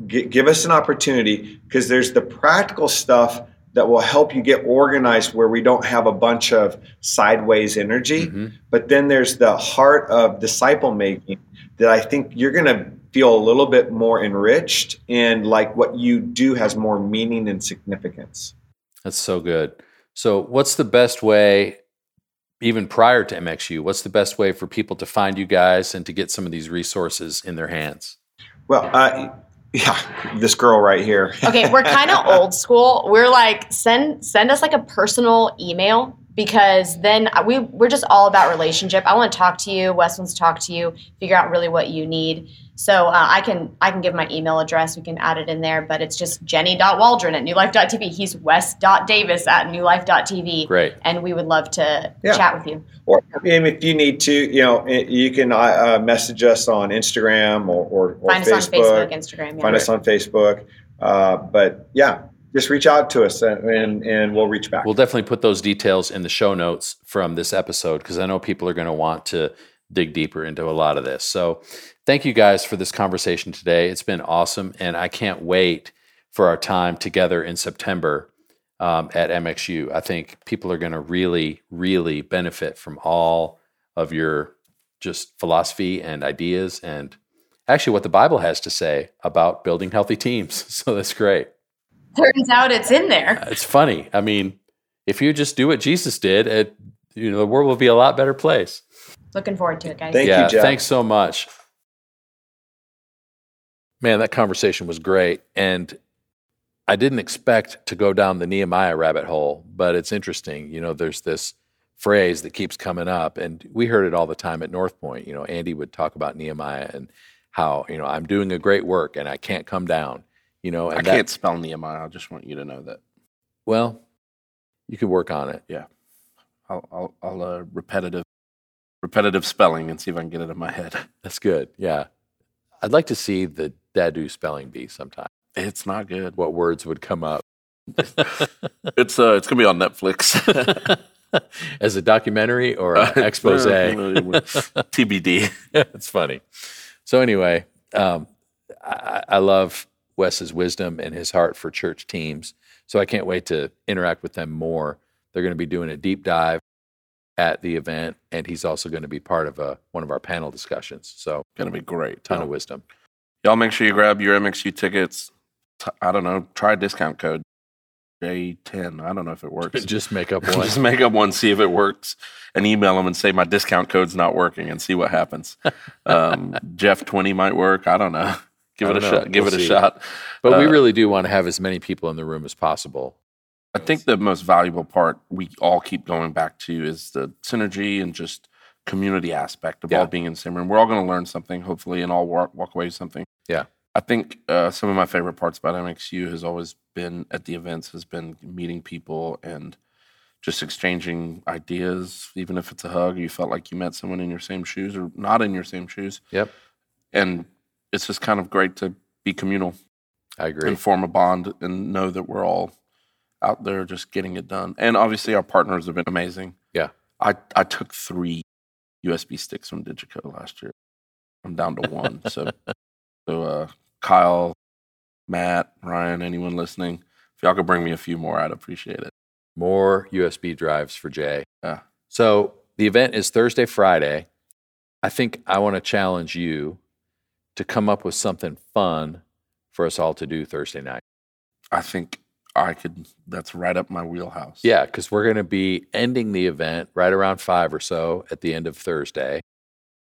G- give us an opportunity because there's the practical stuff that will help you get organized where we don't have a bunch of sideways energy, mm-hmm. but then there's the heart of disciple making that I think you're going to feel a little bit more enriched and like what you do has more meaning and significance. That's so good. So, what's the best way, even prior to MXU, what's the best way for people to find you guys and to get some of these resources in their hands? Well, uh, yeah, this girl right here. okay, we're kind of old school. We're like send send us like a personal email because then we we're just all about relationship. I want to talk to you. Wes wants to talk to you. Figure out really what you need. So uh, I can I can give my email address. We can add it in there, but it's just jenni.waldron at newlife.tv. He's wes.davis at newlife.tv. Great. And we would love to Yeah. chat with you. Or if you need to, you know, eh, you can uh, uh, message us on Instagram or, or, or Find Facebook. us on Facebook, Instagram. Yeah. Find us on Facebook. Uh, but yeah, just reach out to us and, and, and we'll reach back. We'll definitely put those details in the show notes from this episode because I know people are going to want to dig deeper into a lot of this. So, thank you guys for this conversation today. It's been awesome, and I can't wait for our time together in September um, at MXU. I think people are going to really, really benefit from all of your just philosophy and ideas and actually what the Bible has to say about building healthy teams. So, that's great. Turns out it's in there. Uh, it's funny. I mean, if you just do what Jesus did, it, you know, the world will be a lot better place. Looking forward to it, guys. Thank yeah, you, Jeff. thanks so much. Man, that conversation was great. And I didn't expect to go down the Nehemiah rabbit hole, but it's interesting. You know, there's this phrase that keeps coming up, and we heard it all the time at North Point. You know, Andy would talk about Nehemiah and how, you know, I'm doing a great work and I can't come down. You know, and I that- can't spell Nehemiah. I just want you to know that. well, you could work on it. Yeah, I'll I'll, I'll uh, repetitive repetitive spelling and see if I can get it in my head. That's good. Yeah. I'd like to see the Dadu spelling bee sometime. It's not good. What words would come up It's uh it's gonna be on Netflix. as a documentary or an expose? TBD. It's funny. So anyway, um, I, I love Wes's wisdom and his heart for church teams. So I can't wait to interact with them more. They're going to be doing a deep dive at the event, and he's also going to be part of a one of our panel discussions. So Gonna be great. ton of wisdom. Y'all make sure you grab your MXU tickets. T- I don't know. Try discount code J10. I don't know if it works. Just make up one. Just make up one, see if it works, and email them and say my discount code's not working, and see what happens. Um, Jeff twenty might work. I don't know. Give it a know. shot. Give We'll it a see. shot. But we Uh, really do want to have as many people in the room as possible. I think the most valuable part we all keep going back to is the synergy and just community aspect of Yeah. all being in the same room. We're all going to learn something, hopefully, and all walk, walk away with something. Yeah. I think uh, some of my favorite parts about MXU has always been at the events has been meeting people and just exchanging ideas, even if it's a hug. You felt like you met someone in your same shoes or not in your same shoes, Yep, and it's just kind of great to be communal I agree. and form a bond and know that we're all out there just getting it done. And obviously, our partners have been amazing. Yeah. I, I took three USB sticks from Digico last year. I'm down to one. so, so uh, Kyle, Matt, Ryan, anyone listening, if y'all could bring me a few more, I'd appreciate it. More USB drives for Jay. Yeah. So the event is Thursday, Friday. I think I want to challenge you to come up with something fun for us all to do Thursday night. I think I could, that's right up my wheelhouse. Yeah, because we're going to be ending the event right around five or so at the end of Thursday.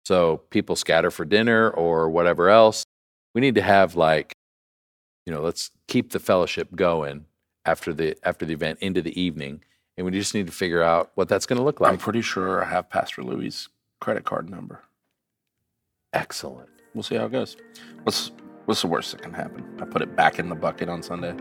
So people scatter for dinner or whatever else. We need to have like, you know, let's keep the fellowship going after the after the event into the evening, and we just need to figure out what that's going to look like. I'm pretty sure I have Pastor Louis' credit card number. Excellent. We'll see how it goes. What's what's the worst that can happen? I put it back in the bucket on Sunday.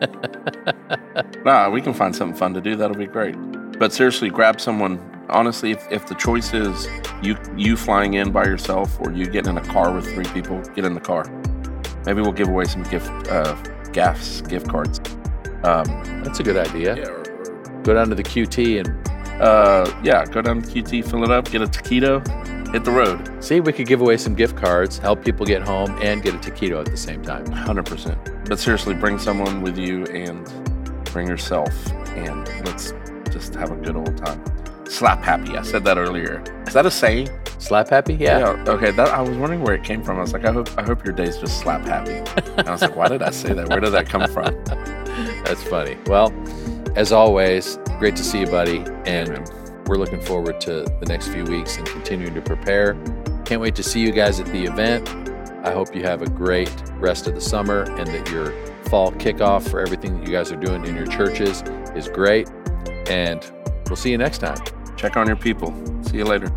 nah, we can find something fun to do. That'll be great. But seriously, grab someone. Honestly, if, if the choice is you you flying in by yourself or you getting in a car with three people, get in the car. Maybe we'll give away some gift uh, gas gift cards. Um, That's a good idea. yeah, or- or- Go down to the QT and uh, yeah, go down to QT, fill it up, get a taquito, hit the road. see we could give away some gift cards, help people get home, and get a taquito at the same time. Hundred percent. But seriously, bring someone with you and bring yourself, and let's just have a good old time. Slap happy. I said that earlier. Is that a saying? Slap happy? Yeah. Okay. That I was wondering where it came from. I was like, I hope I hope your day's just slap happy. And I was like, why did I say that? Where did that come from? That's funny. Well, as always, great to see you, buddy. And Amen. We're looking forward to the next few weeks and continuing to prepare. Can't wait to see you guys at the event. I hope you have a great rest of the summer and that your fall kickoff for everything that you guys are doing in your churches is great. And we'll see you next time. Check on your people. See you later.